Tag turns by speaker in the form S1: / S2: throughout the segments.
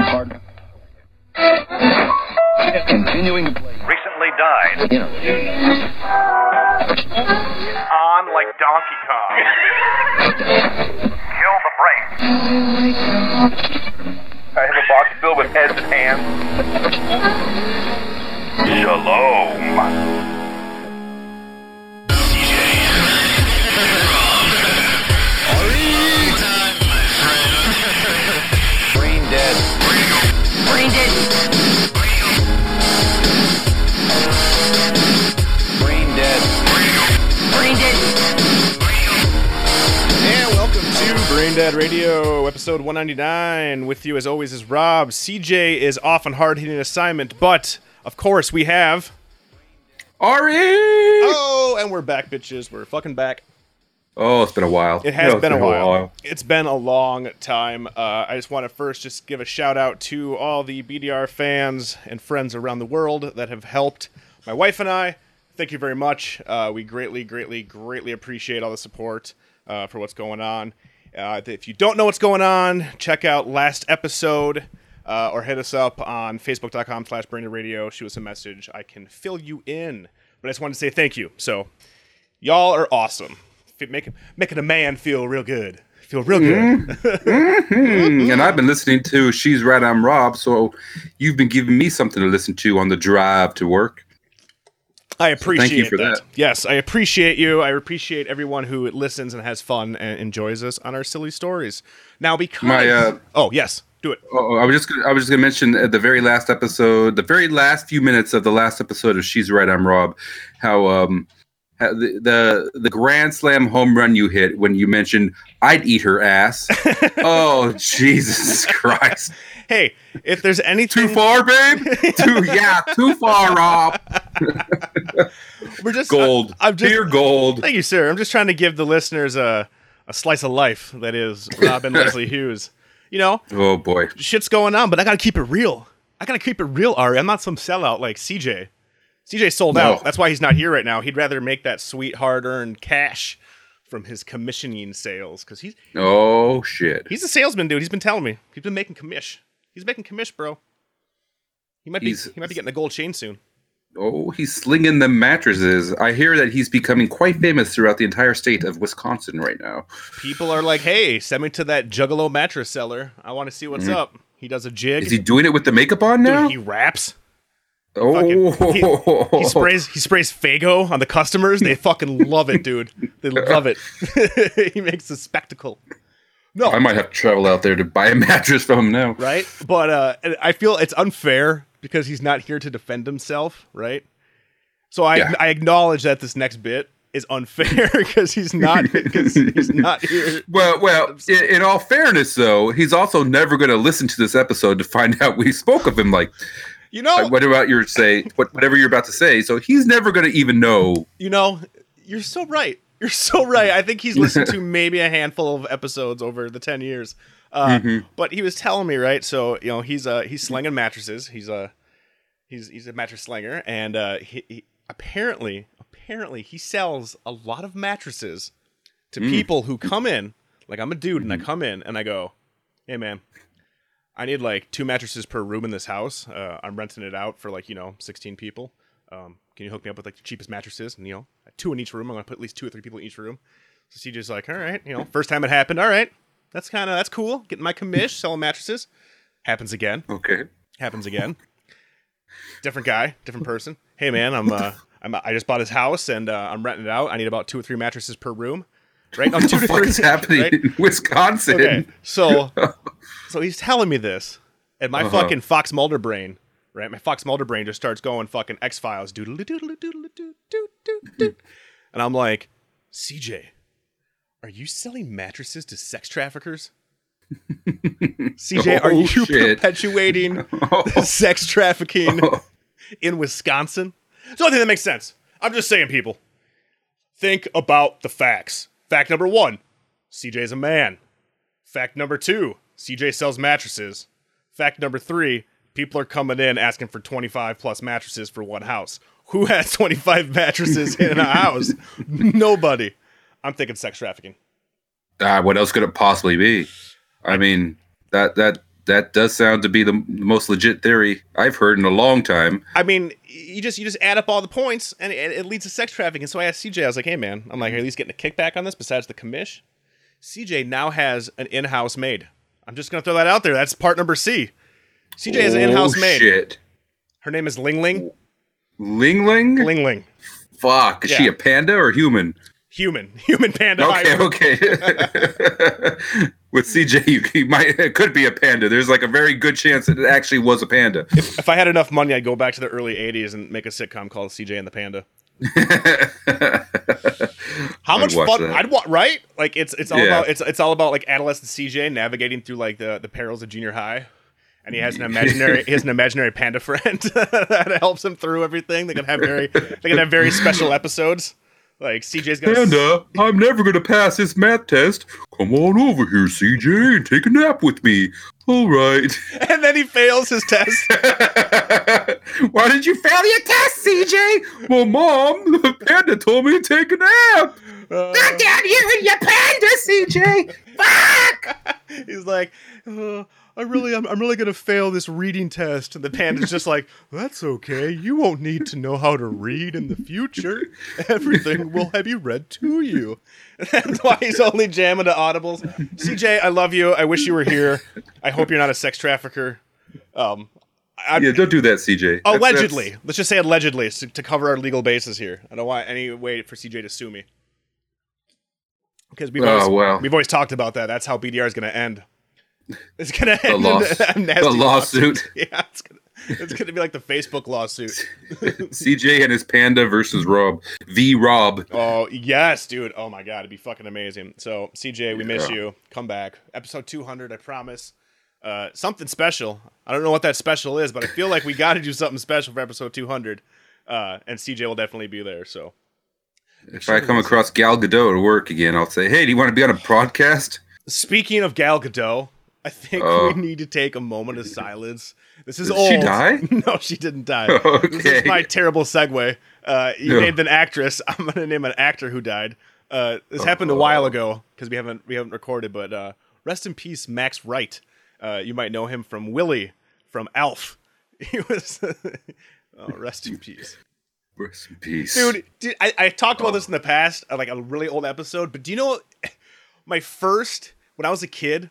S1: part. Continuing to play.
S2: Recently died.
S1: You know.
S2: On like Donkey Kong. Kill the brain. I have a box filled with heads and hands. Shalom.
S3: To Brain Dead Radio, episode 199. With you, as always, is Rob. CJ is off on hard hitting assignment, but of course, we have.
S4: Ari!
S3: Oh, and we're back, bitches. We're fucking back.
S4: Oh, it's been a while.
S3: It has
S4: Yeah, it's
S3: been a while. It's been a long time. Uh, I just want to first just give a shout out to all the BDR fans and friends around the world that have helped my wife and I. Thank you very much. Uh, we greatly, greatly, greatly appreciate all the support uh, for what's going on. Uh, if you don't know what's going on, check out last episode uh, or hit us up on facebook.com slash radio. Shoot us a message. I can fill you in. But I just wanted to say thank you. So, y'all are awesome. F- Making a man feel real good. Feel real good.
S4: Mm, And I've been listening to She's Right, I'm Rob, so you've been giving me something to listen to on the drive to work.
S3: I appreciate
S4: you for
S3: that.
S4: that.
S3: Yes, I appreciate you. I appreciate everyone who listens and has fun and enjoys us on our silly stories. Now, because
S4: My, uh,
S3: oh yes, do it.
S4: Oh, I was just gonna, I was just gonna mention at the very last episode, the very last few minutes of the last episode of She's Right, I'm Rob, how um how the, the the grand slam home run you hit when you mentioned I'd eat her ass. oh Jesus Christ!
S3: Hey, if there's anything,
S4: Too far, babe. Too yeah, too far, Rob.
S3: we're just
S4: Gold.
S3: I, am just
S4: Pure gold.
S3: Thank you, sir. I'm just trying to give the listeners a a slice of life that is Rob and Leslie Hughes. You know,
S4: Oh boy.
S3: shit's going on, but I gotta keep it real. I gotta keep it real, Ari. I'm not some sellout like CJ. CJ sold
S4: No.
S3: out. That's why he's not here right now. He'd rather make that sweet hard-earned cash from his commissioning sales because he's
S4: Oh shit.
S3: he's a salesman, dude. He's been telling me he's been making commish. He's making commish, bro. He might be
S4: He's-
S3: he might be getting a gold chain soon.
S4: Oh, he's slinging the mattresses. I hear that he's becoming quite famous throughout the entire state of Wisconsin right now.
S3: People are like, "Hey, send me to that Juggalo mattress seller. I want to see what's up." He does a jig.
S4: Mm-hmm. Is he doing it with the makeup on
S3: Dude,
S4: now?
S3: he raps.
S4: oh,
S3: He, he sprays he sprays Faygo on the customers. They fucking love it, dude. They love it. he makes a spectacle. No,
S4: I might have to travel out there to buy a mattress from him now.
S3: right? But uh, I feel it's unfair because he's not here to defend himself, right? So I
S4: Yeah.
S3: I acknowledge that this next bit is unfair because he's not because he's not here.
S4: Well, well. In, in all fairness, though, he's also never going to listen to this episode to find out we spoke of him. Like,
S3: You know,
S4: like, what about your say? What, whatever you're about to say. So he's never going to even know.
S3: you know, you're so right. You're so right. I think he's listened to maybe a handful of episodes over the ten years. Uh,
S4: Mm-hmm.
S3: But he was telling me right. So you know, he's uh he's slinging mattresses. He's a he's he's a mattress slinger, and uh, he, he apparently apparently he sells a lot of mattresses to
S4: Mm.
S3: people who come in. Like I'm a dude, and I
S4: Mm-hmm.
S3: come in and I go, "Hey man, I need like two mattresses per room in this house. Uh, I'm renting it out for like you know 16 people. Um, can you hook me up with like the cheapest mattresses? And you know, two in each room. I'm gonna put at least two or three people in each room. So CJ's like, all right, you know, first time it happened. All right, that's kind of that's cool. Getting my commish, selling mattresses. Happens again.
S4: Okay.
S3: Happens again. different guy, different person. Hey man, I'm uh, I'm I just bought his house and uh, I'm renting it out. I need about two or three mattresses per room. Right? No, two to
S4: What
S3: three.
S4: is happening
S3: right?
S4: in Wisconsin?
S3: Okay, so so he's telling me this, and my
S4: Uh-huh.
S3: fucking Fox Mulder brain, right? My Fox Mulder brain just starts going fucking X Files, doodle doodle doodle doodle and I'm like, CJ, are you selling mattresses to sex traffickers? CJ, are
S4: Oh,
S3: you
S4: shit.
S3: perpetuating sex trafficking in Wisconsin? It's the only thing that makes sense. I'm just saying, people. Think about the facts. Fact number one CJ's a man. Fact number two CJ sells mattresses. Fact number three people are coming in asking for 25 plus mattresses for one house. Who has 25 mattresses in a house? Nobody. I'm thinking sex trafficking.
S4: Ah, what else could it possibly be? I mean, that that that does sound to be the, the most legit theory I've heard in a long time.
S3: I mean, you just you just add up all the points, and it, it leads to sex trafficking. So I asked CJ, I was like, "Hey, man, I'm like, are you at least getting a kickback on this besides the commish?" CJ now has an in-house maid. I'm just gonna throw that out there. That's part number C. CJ has an in-house
S4: oh,
S3: maid.
S4: Shit.
S3: Her name is Ling Ling.
S4: Ling Ling?
S3: Ling Ling.
S4: Fuck. Is she a panda or human?
S3: Human. Human panda.
S4: Okay,
S3: hybrid.
S4: okay. With CJ, you, you might it could be a panda. There's like a very good chance that it actually was a panda.
S3: If I had enough money, I'd go back to the early '80s and make a sitcom called CJ and the Panda. How much fun?
S4: that.
S3: I'd want right. Like it's it's all
S4: Yeah.
S3: about it's it's all about like adolescent CJ navigating through like the the perils of junior high, and he has an imaginary he has an imaginary panda friend that helps him through everything. They can have very they can have very special episodes. Like CJ's gonna
S4: Panda, I'm never gonna pass this math test. Come on over here, CJ, and take a nap with me. All right.
S3: and then he fails his test.
S4: Why did you fail your test, CJ? Well, Mom, the panda told me to take a nap.
S3: Uh,
S4: down here in your panda, CJ. Fuck!
S3: He's like, uh, I really, I'm, I'm really gonna fail this reading test. And the panda's just like, that's okay. You won't need to know how to read in the future. Everything will have you read to you. That's why he's only jamming to audibles. CJ, I love you. I wish you were here. I hope you're not a sex trafficker. Um, I,
S4: Yeah, don't do that, CJ.
S3: Allegedly.
S4: that's-
S3: Let's just say allegedly to, to cover our legal bases here. I don't want any way for CJ to sue me. Because we've,
S4: Oh,
S3: always, we've always talked about that. That's how BDR is going to end. It's going to end
S4: loss-
S3: in a nasty
S4: the lawsuit.
S3: Yeah, it's going to it's gonna be like the Facebook lawsuit.
S4: CJ and his panda versus Rob. V Rob.
S3: Oh, yes, dude. Oh, my God. It'd be fucking amazing. So, CJ, we miss you. Come back. Episode 200, I promise. Uh, something special. I don't know what that special is, but I feel like we got to do something special for episode 200. Uh, and CJ will definitely be there. So,
S4: If I come across Gal Gadot at work again, I'll say, "Hey, do you want to be on a podcast?"
S3: Speaking of Gal Gadot, I think
S4: Oh.
S3: we need to take a moment of silence. This is
S4: Did
S3: old.
S4: she die?
S3: No, she didn't die. okay. This is my terrible segue. Uh, you
S4: Yeah.
S3: named an actress. I'm gonna name an actor who died. Uh, this happened a while ago because we haven't we haven't recorded. But uh, rest in peace, Max Wright. Uh, you might know him from Willie from Alf. He was. oh, rest in peace.
S4: Rest in peace,
S3: dude, dude I, I talked about this in the past uh, like a really old episode but do you know my first when i was a kid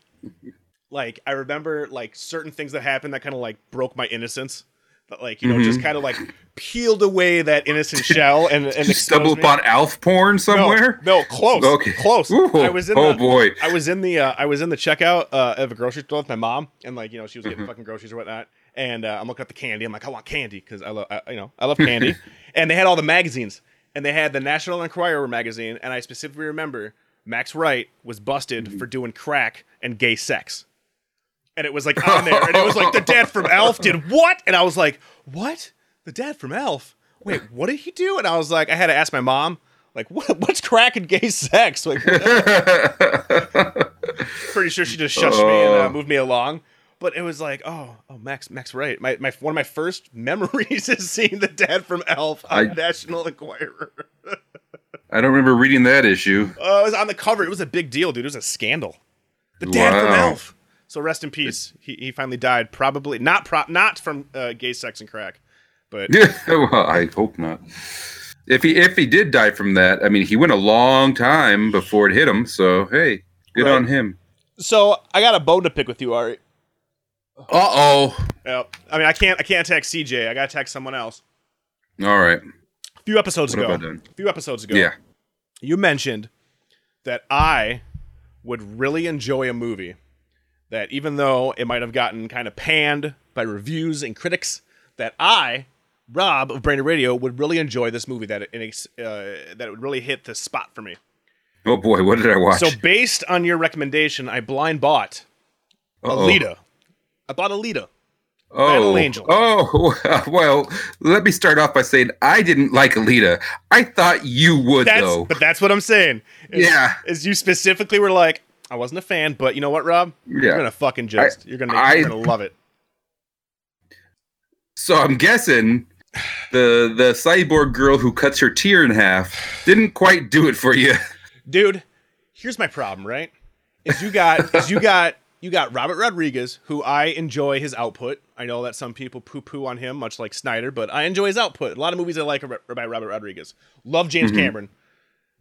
S3: like i remember like certain things that happened that kind of like broke my innocence that like you know just kind of like peeled away that innocent shell and and
S4: You stumble upon Alf porn somewhere.
S3: No, no, close.
S4: Okay.
S3: close.
S4: Ooh,
S3: I was in.
S4: oh,
S3: the,
S4: boy.
S3: I was in the. Uh, I was in the checkout uh, of a grocery store with my mom, and like you know, she was
S4: Mm-hmm.
S3: getting fucking groceries or whatnot. And uh, I'm looking at the candy. I'm like, I want candy because I love, you know, I love candy. and they had all the magazines, and they had the National Enquirer magazine, and I specifically remember Max Wright was busted
S4: Mm-hmm.
S3: for doing crack and gay sex. And it was like on there, and it was like the dad from Alf did what? And I was like, what? The dad from Alf? Wait, what did he do? And I was like, I had to ask my mom, like, what, what's cracking gay sex? Like, pretty sure she just shushed me and uh,
S4: Oh.
S3: moved me along. But it was like, oh, oh, Max, Max, right? My, my, one of my first memories is seeing the dad from Alf on
S4: I-
S3: National Enquirer.
S4: I don't remember reading that issue.
S3: Oh, it was on the cover. It was a big deal, dude. It was a scandal. The dad from Alf. So rest in peace. He, he finally died. Probably not pro- not from uh, gay sex and crack, but
S4: well, I hope not. If he if he did die from that, I mean, he went a long time before it hit him. So hey, good
S3: Right.
S4: on him.
S3: so I got a bone to pick with you, Ari.
S4: Uh oh.
S3: Yep. I mean, I can't I can't attack CJ. I got to attack someone else.
S4: All right.
S3: A few episodes
S4: What
S3: ago.
S4: have I done?
S3: A few episodes ago.
S4: Yeah.
S3: you mentioned that I would really enjoy a movie that even though it might have gotten kind of panned by reviews and critics, that I, Rob of Brain Dead Radio, would really enjoy this movie. That it, it, uh, that it would really hit the spot for me.
S4: Oh boy, what did I watch?
S3: So based on your recommendation, I blind bought
S4: Uh-oh.
S3: Alita. I bought Alita.
S4: Oh,
S3: Battle Angel.
S4: Oh, well, let me start off by saying I didn't like Alita. I thought you would,
S3: That's
S4: though.
S3: but that's what I'm saying. Is,
S4: Yeah.
S3: is you specifically were like, I wasn't a fan, but you know what, Rob?
S4: Yeah.
S3: You're gonna fucking just you're gonna
S4: I-
S3: you're gonna love it.
S4: So I'm guessing the the cyborg girl who cuts her tear in half didn't quite do it for you.
S3: dude here's my problem right is you got is you got you got Robert Rodriguez, who I enjoy his output. I know that some people poo poo on him, much like Snyder, but I enjoy his output. A lot of movies I like are by Robert Rodriguez. Love James mm-hmm. Cameron.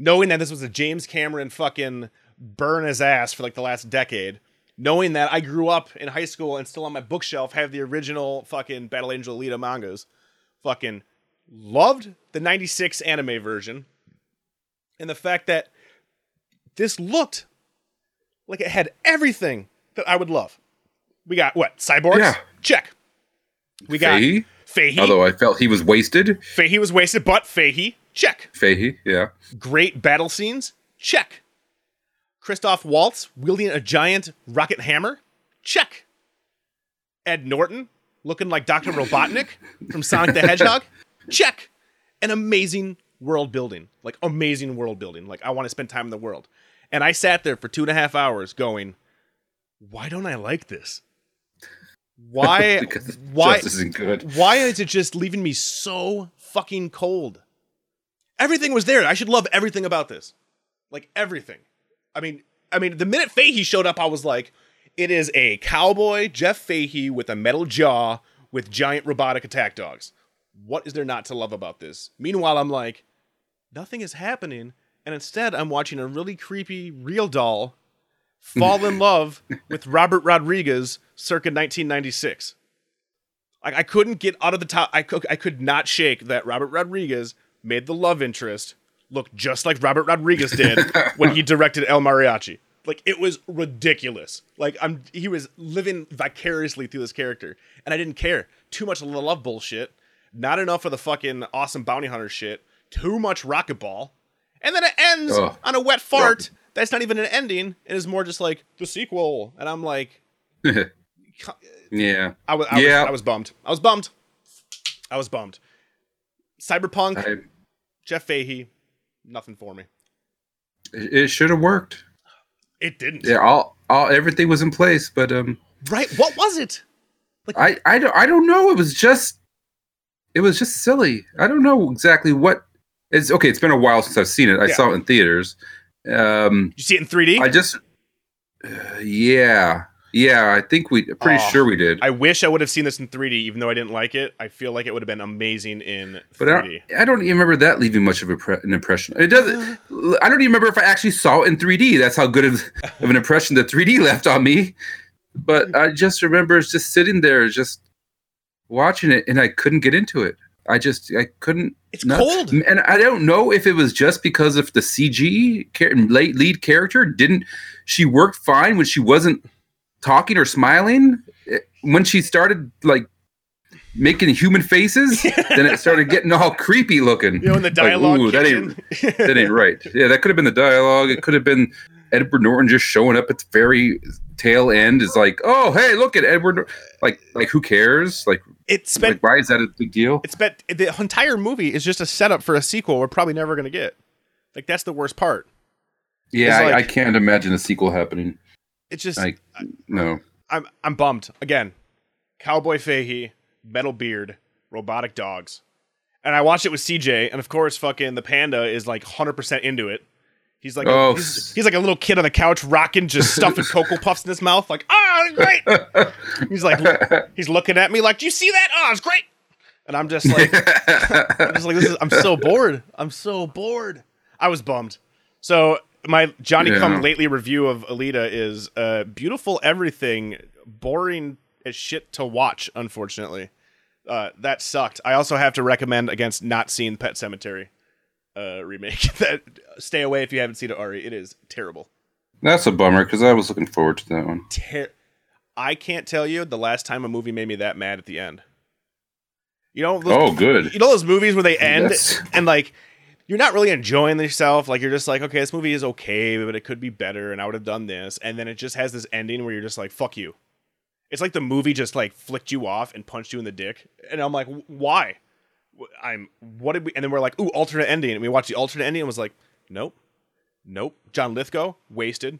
S3: Knowing that this was a James Cameron fucking burn his ass for like the last decade. Knowing that I grew up in high school and still on my bookshelf have the original fucking Battle Angel Alita mangas. Fucking loved the 96 anime version. And the fact that this looked like it had everything that I would love. We got what? Cyborgs?
S4: Yeah.
S3: Check. We got
S4: Fahey?
S3: Fahey.
S4: Although I felt he was wasted.
S3: Fahey was wasted, but Fahey. Check.
S4: Fahey, yeah.
S3: Great battle scenes? Check. Christoph Waltz wielding a giant rocket hammer? Check. Ed Norton looking like Dr. Robotnik from Sonic the Hedgehog? Check. An amazing world building. Like, amazing world building. Like, I want to spend time in the world. And I sat there for two and a half hours going, why don't I like this? Why? why?
S4: isn't good.
S3: Why is it just leaving me so fucking cold? Everything was there. I should love everything about this. Like everything. I mean, I mean, the minute Fahey showed up, I was like, it is a cowboy Jeff Fahey with a metal jaw with giant robotic attack dogs. What is there not to love about this? Meanwhile, I'm like, nothing is happening, and instead I'm watching a really creepy real doll fall in love with Robert Rodriguez circa 1996. Like I couldn't get out of the top. I could I could not shake that Robert Rodriguez made the love interest look just like Robert Rodriguez did when he directed El Mariachi. Like it was ridiculous. Like I'm he was living vicariously through this character, and I didn't care. Too much of the love bullshit. Not enough of the fucking awesome bounty hunter shit. Too much rocket ball. And then it ends
S4: Ugh.
S3: on a wet fart. That's not even an ending. It is more just like the sequel. And I'm like,
S4: yeah.
S3: I was, I,
S4: Yeah.
S3: was, I was bummed. I was bummed. I was bummed. Cyberpunk,
S4: I,
S3: Jeff Fahey, nothing for me.
S4: it it should have worked.
S3: It didn't.
S4: Yeah, all, all everything was in place, but um
S3: Right? What was it?
S4: I, I, don't, I don't know. It was just it was just silly. I don't know exactly what it's okay, it's been a while since I've seen it. I
S3: Yeah.
S4: saw it in theaters. Um
S3: you see it in 3D?
S4: I just uh, yeah. Yeah, I think we pretty
S3: Oh,
S4: sure we did.
S3: I wish I would have seen this in 3D, even though I didn't like it. I feel like it would have been amazing in
S4: but I
S3: 3D.
S4: don't, I don't even remember that leaving much of a pre- an impression. It doesn't. I don't even remember if I actually saw it in 3D. That's how good of, of an impression the 3D left on me. But I just remember just sitting there, just watching it, and I couldn't get into it. I just I couldn't.
S3: It's
S4: not-
S3: cold.
S4: and I don't know if it was just because of the CG late lead character didn't. She worked fine when she wasn't talking or smiling. It- When she started like making human faces, then it started getting all creepy looking.
S3: You know, when the
S4: Like,
S3: dialogue
S4: ooh, that ain't that ain't right. Yeah, that could have been the dialogue. It could have been Edward Norton just showing up at the very tail end. Is like, oh hey, look at Edward. Nor-" Like, like who cares? Like,
S3: It spent
S4: like why is that a big deal?
S3: it's the entire movie is just a setup for a sequel we're probably never gonna get. Like that's the worst part.
S4: Yeah,
S3: it's
S4: I, I can't imagine a sequel happening.
S3: It's just
S4: Like, no.
S3: I'm I'm bummed again. Cowboy Fahey, metal beard, robotic dogs, and I watched it with CJ, and of course, fucking the panda is like 100 percent into it. He's like, a,
S4: Oh.
S3: he's, he's like a little kid on the couch, rocking, just stuffing cocoa puffs in his mouth, like, ah, great. He's like, he's looking at me like, do you see that? Oh, it's great. And I'm just like, I'm just like, this is. I'm so bored. I'm so bored. I was bummed. So my Johnny
S4: Yeah.
S3: Come Lately review of Alita is uh, beautiful everything, boring as shit to watch. Unfortunately, uh, that sucked. I also have to recommend against not seeing Pet Sematary uh, remake. that stay away if you haven't seen it already. It is terrible.
S4: That's a bummer because I was looking forward to that one.
S3: Ter- I can't tell you the last time a movie made me that mad at the end. You know, those-
S4: Oh, good.
S3: you know those movies where they end
S4: Yes.
S3: and like you're not really enjoying yourself. Like you're just like, okay, this movie is okay, but it could be better, and I would have done this. And then it just has this ending where you're just like, fuck you. It's like the movie just like flicked you off and punched you in the dick, and I'm like, why? I'm what did we? And then we're like, ooh, alternate ending, and we watched the alternate ending and was like, nope, nope. John Lithgow wasted,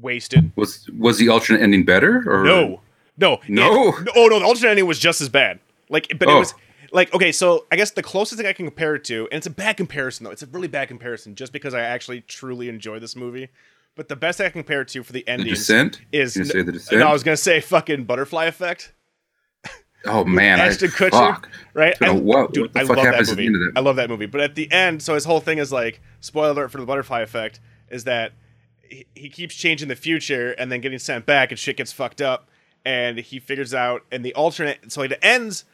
S3: wasted.
S4: Was was the alternate ending better or
S3: No, no,
S4: No?
S3: It- oh no, the alternate ending was just as bad. Like, but it
S4: Oh.
S3: was like okay. So I guess the closest thing I can compare it to, and it's a bad comparison though. It's a really bad comparison, just because I actually truly enjoy this movie. But the best I can compare it to for the
S4: Descent.
S3: is
S4: say the Descent.
S3: no, I was gonna say fucking butterfly effect.
S4: oh man, I,
S3: Ashton Kutcher,
S4: fuck.
S3: right? I,
S4: what-
S3: dude,
S4: what
S3: I love that
S4: happens at the
S3: movie.
S4: that?
S3: I love that movie. But at the end, so his whole thing is like spoiler alert for the butterfly effect is that he, he keeps changing the future and then getting sent back and shit gets fucked up and he figures out in the alternate so it ends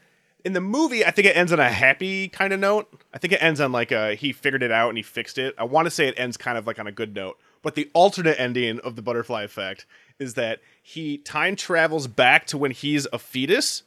S3: in the movie i think it ends on a happy kind of note. I think it ends on like a he figured it out and he fixed it. I want to say it ends kind of like on a good note. But the alternate ending of the butterfly effect is that he time travels back to when he's a fetus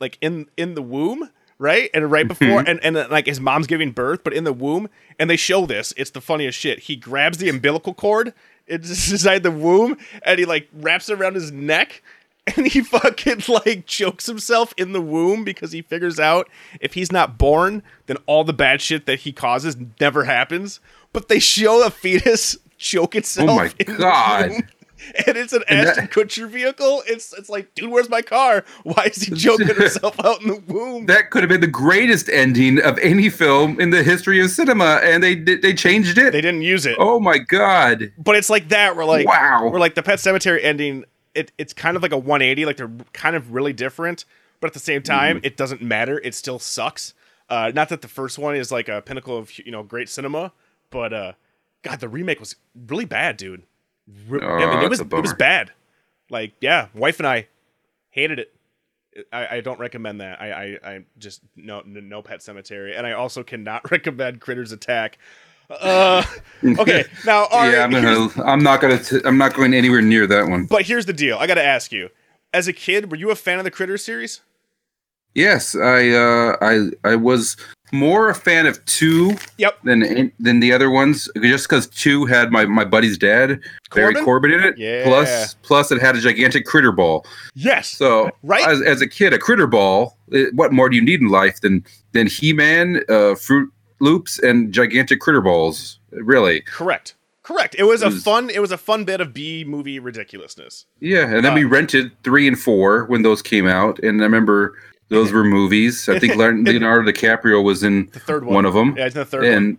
S3: like in in the womb right? And right mm-hmm. before and, and like his mom's giving birth but in the womb and they show this. It's the funniest shit. He grabs the umbilical cord it's inside the womb and he like wraps it around his neck and he fucking like chokes himself in the womb because he figures out if he's not born then all the bad shit that he causes never happens but they show a fetus choke itself
S4: Oh my God.
S3: womb, and it's an
S4: And that-
S3: Ashton Kutcher vehicle. It's it's like, dude, where's my car? Why is he choking himself out in the womb?
S4: That could have been the greatest ending of any film in the history of cinema, and they did- they changed it.
S3: they didn't use it,
S4: oh my god!
S3: but it's like that. We're like,
S4: Wow.
S3: we're like the Pet Sematary ending. It it's kind of like a 180. Like they're kind of really different, but at the same time,
S4: Mm-hmm.
S3: it doesn't matter. It still sucks. Uh, not that the first one is like a pinnacle of you know great cinema, but uh, God, the remake was really bad, dude. Re-
S4: Oh,
S3: I mean, it was it was bad. Like, yeah, wife and I hated it. I, I don't recommend that. I, I, I just no no Pet Sematary, and I also cannot recommend Critters Attack. Uh, okay, now
S4: yeah, I'm gonna. I'm not gonna. T- I'm not going anywhere near that one.
S3: but here's the deal. I got to ask you. As a kid, were you a fan of the Critters series?
S4: Yes, I. Uh, I. I was more a fan of two
S3: Yep.
S4: than than the other ones, just because two had my my buddy's dad, Barry
S3: Corbin?
S4: Corbin, in it.
S3: Yeah.
S4: Plus, plus it had a gigantic critter ball.
S3: Yes.
S4: So,
S3: Right?
S4: as, as a kid, a critter ball. It, what more do you need in life than than He Man, uh, Fruit Loops, and gigantic critter balls? Really?
S3: Correct. Correct. It was a
S4: It was-
S3: fun. It was a fun bit of B movie ridiculousness.
S4: Yeah, and then we
S3: Uh,
S4: rented three and four when those came out, and I remember those were movies. I think Leonardo DiCaprio was in
S3: The third one.
S4: one of them,
S3: Yeah, it's the third
S4: and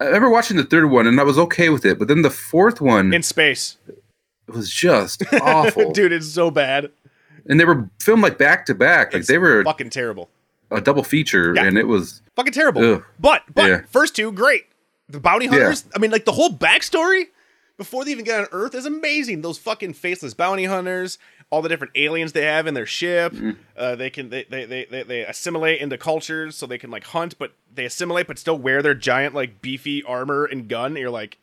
S4: I remember watching the third one, and I was okay with it. But then the fourth one
S3: one in space.
S4: It was just awful,
S3: Dude, it's so bad.
S4: and they were filmed like back to back, like
S3: It's
S4: they were
S3: fucking terrible.
S4: A double feature,
S3: Yeah.
S4: and it was
S3: Fucking terrible.
S4: Ugh.
S3: But but
S4: Yeah.
S3: first two great. The bounty hunters. I mean, like the whole backstory before they even get on Earth is amazing. Those fucking faceless bounty hunters, all the different aliens they have in their ship.
S4: Mm-hmm.
S3: Uh, they can they, they, they, they, assimilate into cultures so they can like hunt, but they assimilate but still wear their giant like beefy armor and gun. you're like,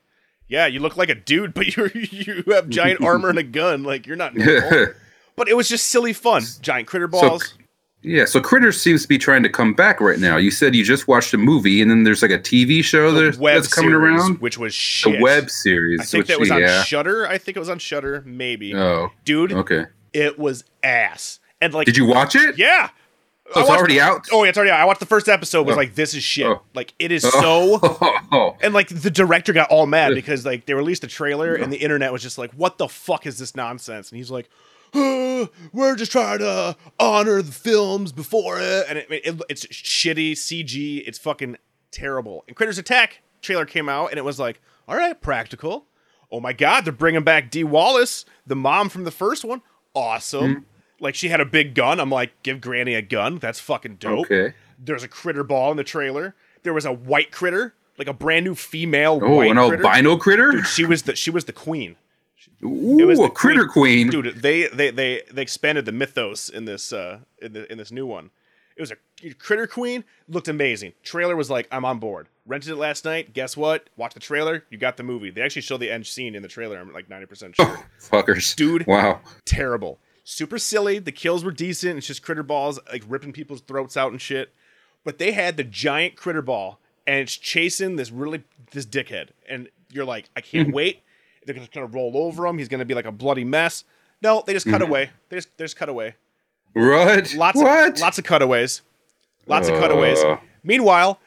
S3: yeah, you look like a dude, but you you have giant armor and a gun. Like you're not normal. but it was just silly fun. Giant critter balls.
S4: Yeah. So Critters seems to be trying to come back right now. You said you just watched a movie, and then there's like a TV show
S3: The
S4: that's, that's coming
S3: series,
S4: around.
S3: which was shit.
S4: The web series.
S3: I think
S4: which,
S3: that was on
S4: yeah.
S3: Shudder. I think it was on Shudder, maybe.
S4: Oh,
S3: Dude,
S4: okay.
S3: it was ass. And like,
S4: Did you watch it?
S3: Yeah.
S4: Oh, it's already out.
S3: Oh yeah, it's already out. I watched the first episode. Was
S4: Oh.
S3: like, this is shit.
S4: Oh.
S3: Like it is oh. so.
S4: Oh,
S3: And like the director got all mad because like they released a trailer and the internet was just like, "What the fuck is this nonsense?" And he's like, "We're just trying to honor the films before it," and it, it, it's shitty CG. It's fucking terrible. And Critters Attack trailer came out and it was like, "All right, practical." Oh my god, they're bringing back Dee Wallace, the mom from the first one. Awesome.
S4: Hmm.
S3: Like she had a big gun. I'm like, give Granny a gun. That's fucking dope.
S4: okay.
S3: There's a critter ball in the trailer. There was a white critter, like a brand new female white Critter.
S4: Oh, an
S3: critter.
S4: albino critter?
S3: Dude, she was the she was the queen.
S4: Ooh,
S3: was
S4: a
S3: the
S4: critter queen.
S3: Dude, they they they they expanded the mythos in this uh in, the, in this new one. It was a critter queen. Looked amazing. Trailer was like, I'm on board. Rented it last night. Guess what? Watch the trailer. You got the movie. They actually show the end scene in the trailer. I'm like 90% sure.
S4: Fuckers.
S3: Dude.
S4: Wow.
S3: terrible. Super silly. The kills were decent. It's just critter balls like ripping people's throats out and shit. But they had the giant critter ball and it's chasing this really this dickhead. And you're like, I can't wait. They're just gonna roll over him. He's gonna be like a bloody mess. No, they just cut away. They just they just cut away.
S4: What?
S3: Lots
S4: what?
S3: of lots of cutaways. Lots of cutaways.
S4: Uh.
S3: Meanwhile,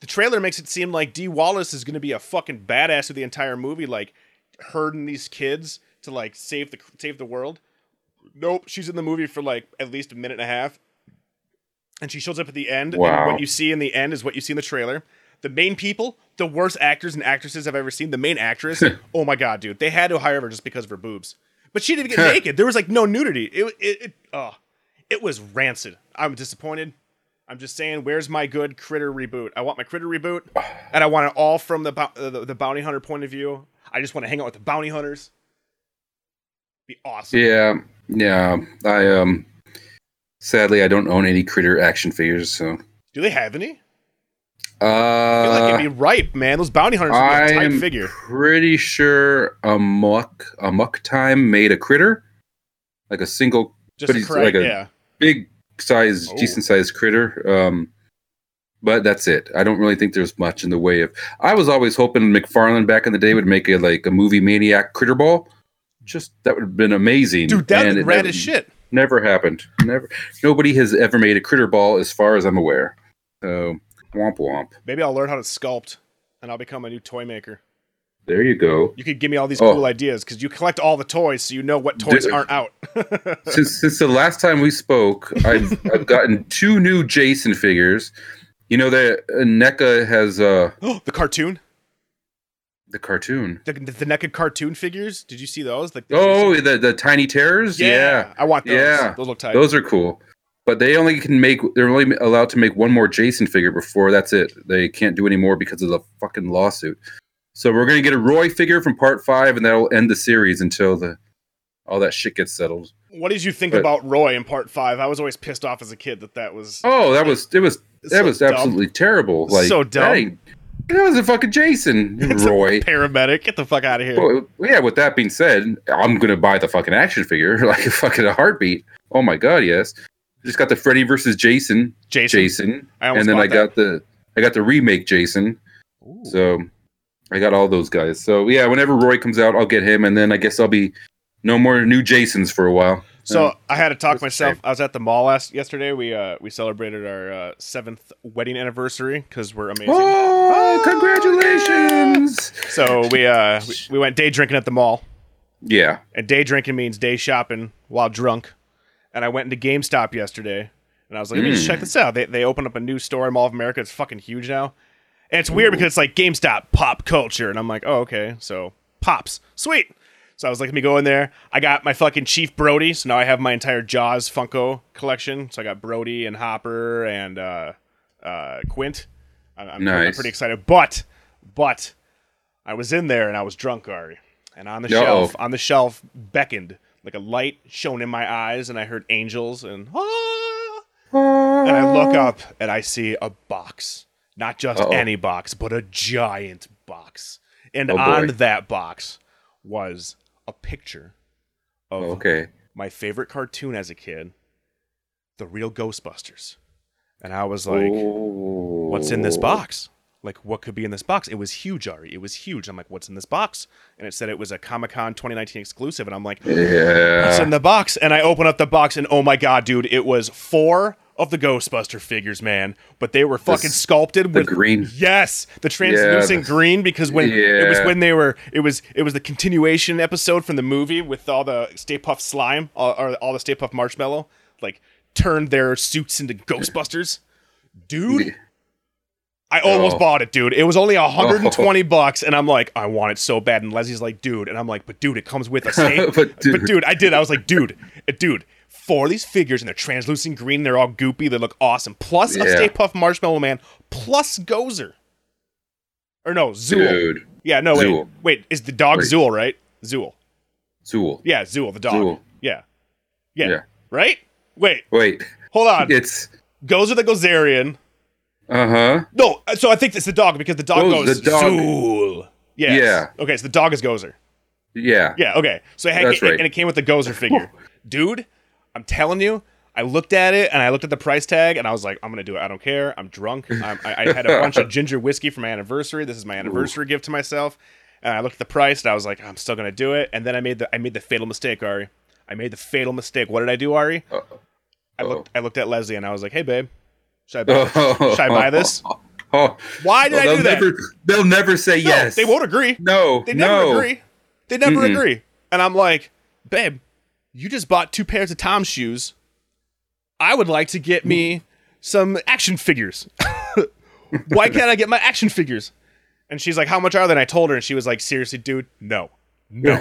S3: the trailer makes it seem like Dee Wallace is gonna be a fucking badass of the entire movie, like herding these kids to like save the save the world. Nope, she's in the movie for like at least a minute and a half. And she shows up at the end.
S4: Wow.
S3: And what you see in the end is what you see in the trailer. The main people, the worst actors and actresses I've ever seen. The main actress, oh my god, dude, they had to hire her just because of her boobs. But she didn't get naked. There was like no nudity. It it, it oh, it was rancid. I'm disappointed. I'm just saying, where's my good critter reboot? I want my critter reboot, and I want it all from the uh, the, the bounty hunter point of view. I just want to hang out with the bounty hunters. Be awesome.
S4: Yeah, yeah. I um, sadly, I don't own any critter action figures, so.
S3: Do they have any? I feel like
S4: Uh,
S3: it'd be ripe, man. Those bounty hunters would be a tight figure.
S4: pretty sure a muck a muck Time made a critter, like a single
S3: Just a
S4: like a-
S3: yeah.
S4: big size,
S3: Oh.
S4: decent sized critter. Um, but that's it. I don't really think there's much in the way of. I was always hoping McFarlane back in the day would make a like a movie maniac critter ball. Just that would have been amazing,
S3: Dude, that
S4: And
S3: rad
S4: never,
S3: as shit.
S4: Never happened. Never. Nobody has ever made a critter ball, as far as I'm aware. So womp womp.
S3: Maybe I'll learn how to sculpt, and I'll become a new toy maker.
S4: There you go.
S3: You could give me all these
S4: Oh.
S3: cool ideas because you collect all the toys, so you know what toys
S4: Dude.
S3: aren't out.
S4: since since the last time we spoke, I've I've gotten two new Jason figures. You know that uh, NECA has uh
S3: the cartoon,
S4: the cartoon.
S3: the, the naked cartoon figures. Did you see those? Like, the-
S4: Oh, the the tiny terrors. Yeah,
S3: I want those.
S4: Yeah.
S3: those look tight.
S4: those are cool. But they only can make they're only allowed to make one more Jason figure before that's it. They can't do any more because of the fucking lawsuit. So we're gonna get a Roy figure from part five, and that'll end the series until the all that shit gets settled.
S3: what did you think
S4: but-
S3: about Roy in Part Five? I was always pissed off as a kid that that was
S4: Oh, that was it was that
S3: So
S4: was
S3: dumb.
S4: absolutely terrible. Like
S3: So dumb.
S4: That, that was a fucking Jason
S3: It's
S4: Roy.
S3: paramedic. Get the fuck out of here.
S4: Well, yeah. With that being said, I'm gonna buy the fucking action figure like a fucking heartbeat. Oh my god, yes. Just got the Freddy versus Jason,
S3: Jason.
S4: Jason,
S3: I
S4: and then I
S3: that.
S4: got the I got the remake Jason. So I got all those guys. So yeah, whenever Roy comes out, I'll get him, and then I guess I'll be no more new Jasons for a while.
S3: So
S4: Yeah.
S3: I had to talk myself. I was at the mall last yesterday. We uh we celebrated our uh, seventh wedding anniversary because we're amazing.
S4: Oh, congratulations!
S3: So we uh we, we went day drinking at the mall,
S4: Yeah.
S3: and day drinking means day shopping while drunk. And I went into GameStop yesterday, and I was like, let me
S4: Hmm.
S3: just check this out. They they opened up a new store in Mall of America. It's fucking huge now, and it's weird because it's like GameStop pop culture, and I'm like, oh okay, so pops, sweet. So I was like, let me go in there. I got my fucking Chief Brody, so now I have my entire Jaws Funko collection. So I got Brody and Hopper and uh, uh, Quint. I'm, I'm, I'm pretty excited, but but I was in there and I was drunk, Ari, and on the
S4: Uh-oh.
S3: shelf, on the shelf, beckoned like a light shone in my eyes, and I heard angels and ah, and I look up and I see a box, not just
S4: Uh-oh.
S3: any box, but a giant box, and
S4: Oh,
S3: on that box was a picture of
S4: Okay.
S3: my favorite cartoon as a kid, the real Ghostbusters, and I was like, "What's in this
S4: Oh.
S3: box?" Like, what could be in this box? It was huge, Ari. It was huge. I'm like, what's in this box? And it said it was a Comic Con 2019 exclusive. And I'm like, what's
S4: Yeah.
S3: in the box? And I open up the box, and oh my god, dude, it was four of the Ghostbuster figures, man. But they were fucking
S4: s-
S3: sculpted
S4: the
S3: with
S4: green.
S3: Yes, the translucent
S4: the-
S3: green because when it was when they were it was it was the continuation episode from the movie with all the Stay Puft slime all, or all the Stay Puft marshmallow like turned their suits into Ghostbusters, dude. I almost
S4: Oh.
S3: bought it, dude. It was only 120 bucks, and I'm like, I want it so bad. And Leslie's like, dude, and I'm like, but dude, it comes with a snake.
S4: But, dude-
S3: but dude, I did. I was like, dude, uh, dude, four of these figures, and they're translucent green. They're all goopy. They look awesome. Plus a
S4: Yeah.
S3: Stay Puft Marshmallow Man. Plus Gozer. Or no, Zuul.
S4: Dude.
S3: Yeah, no, wait.
S4: Zuul.
S3: Wait, is the dog
S4: Wait.
S3: Zuul, right? Zuul.
S4: Zuul.
S3: Yeah, Zuul, the dog.
S4: Zuul.
S3: Yeah. yeah.
S4: Yeah.
S3: Right? Wait,
S4: Wait.
S3: hold on.
S4: It's
S3: Gozer the Gozerian.
S4: Uh huh.
S3: No, so I think it's the dog because the dog
S4: Oh,
S3: goes
S4: the dog-
S3: Zuul. Yes.
S4: Yeah.
S3: Okay, so the dog is Gozer.
S4: Yeah.
S3: Yeah, okay. So it had,
S4: That's right.
S3: and it came with the Gozer figure. Dude, I'm telling you, I looked at it and I looked at the price tag and I was like, I'm gonna do it. I don't care. I'm drunk. I'm, I, I had a bunch of ginger whiskey for my anniversary. This is my anniversary gift to myself. And I looked at the price and I was like, I'm still gonna do it. And then I made the I made the fatal mistake, Ari. I made the fatal mistake. What did I do, Ari? I looked I looked at Leslie and I was like, Hey babe, should I buy, should I buy this?
S4: Oh.
S3: Why did I
S4: they'll
S3: do that?
S4: never, They'll never say
S3: No,
S4: yes.
S3: they won't agree.
S4: No.
S3: They never
S4: no.
S3: agree. They never
S4: Mm-mm.
S3: agree. And I'm like, babe, you just bought two pairs of Tom's shoes. I would like to get me some action figures. Why can't I get my action figures? And she's like, How much are they? And I told her, and she was like, Seriously, dude, no. No.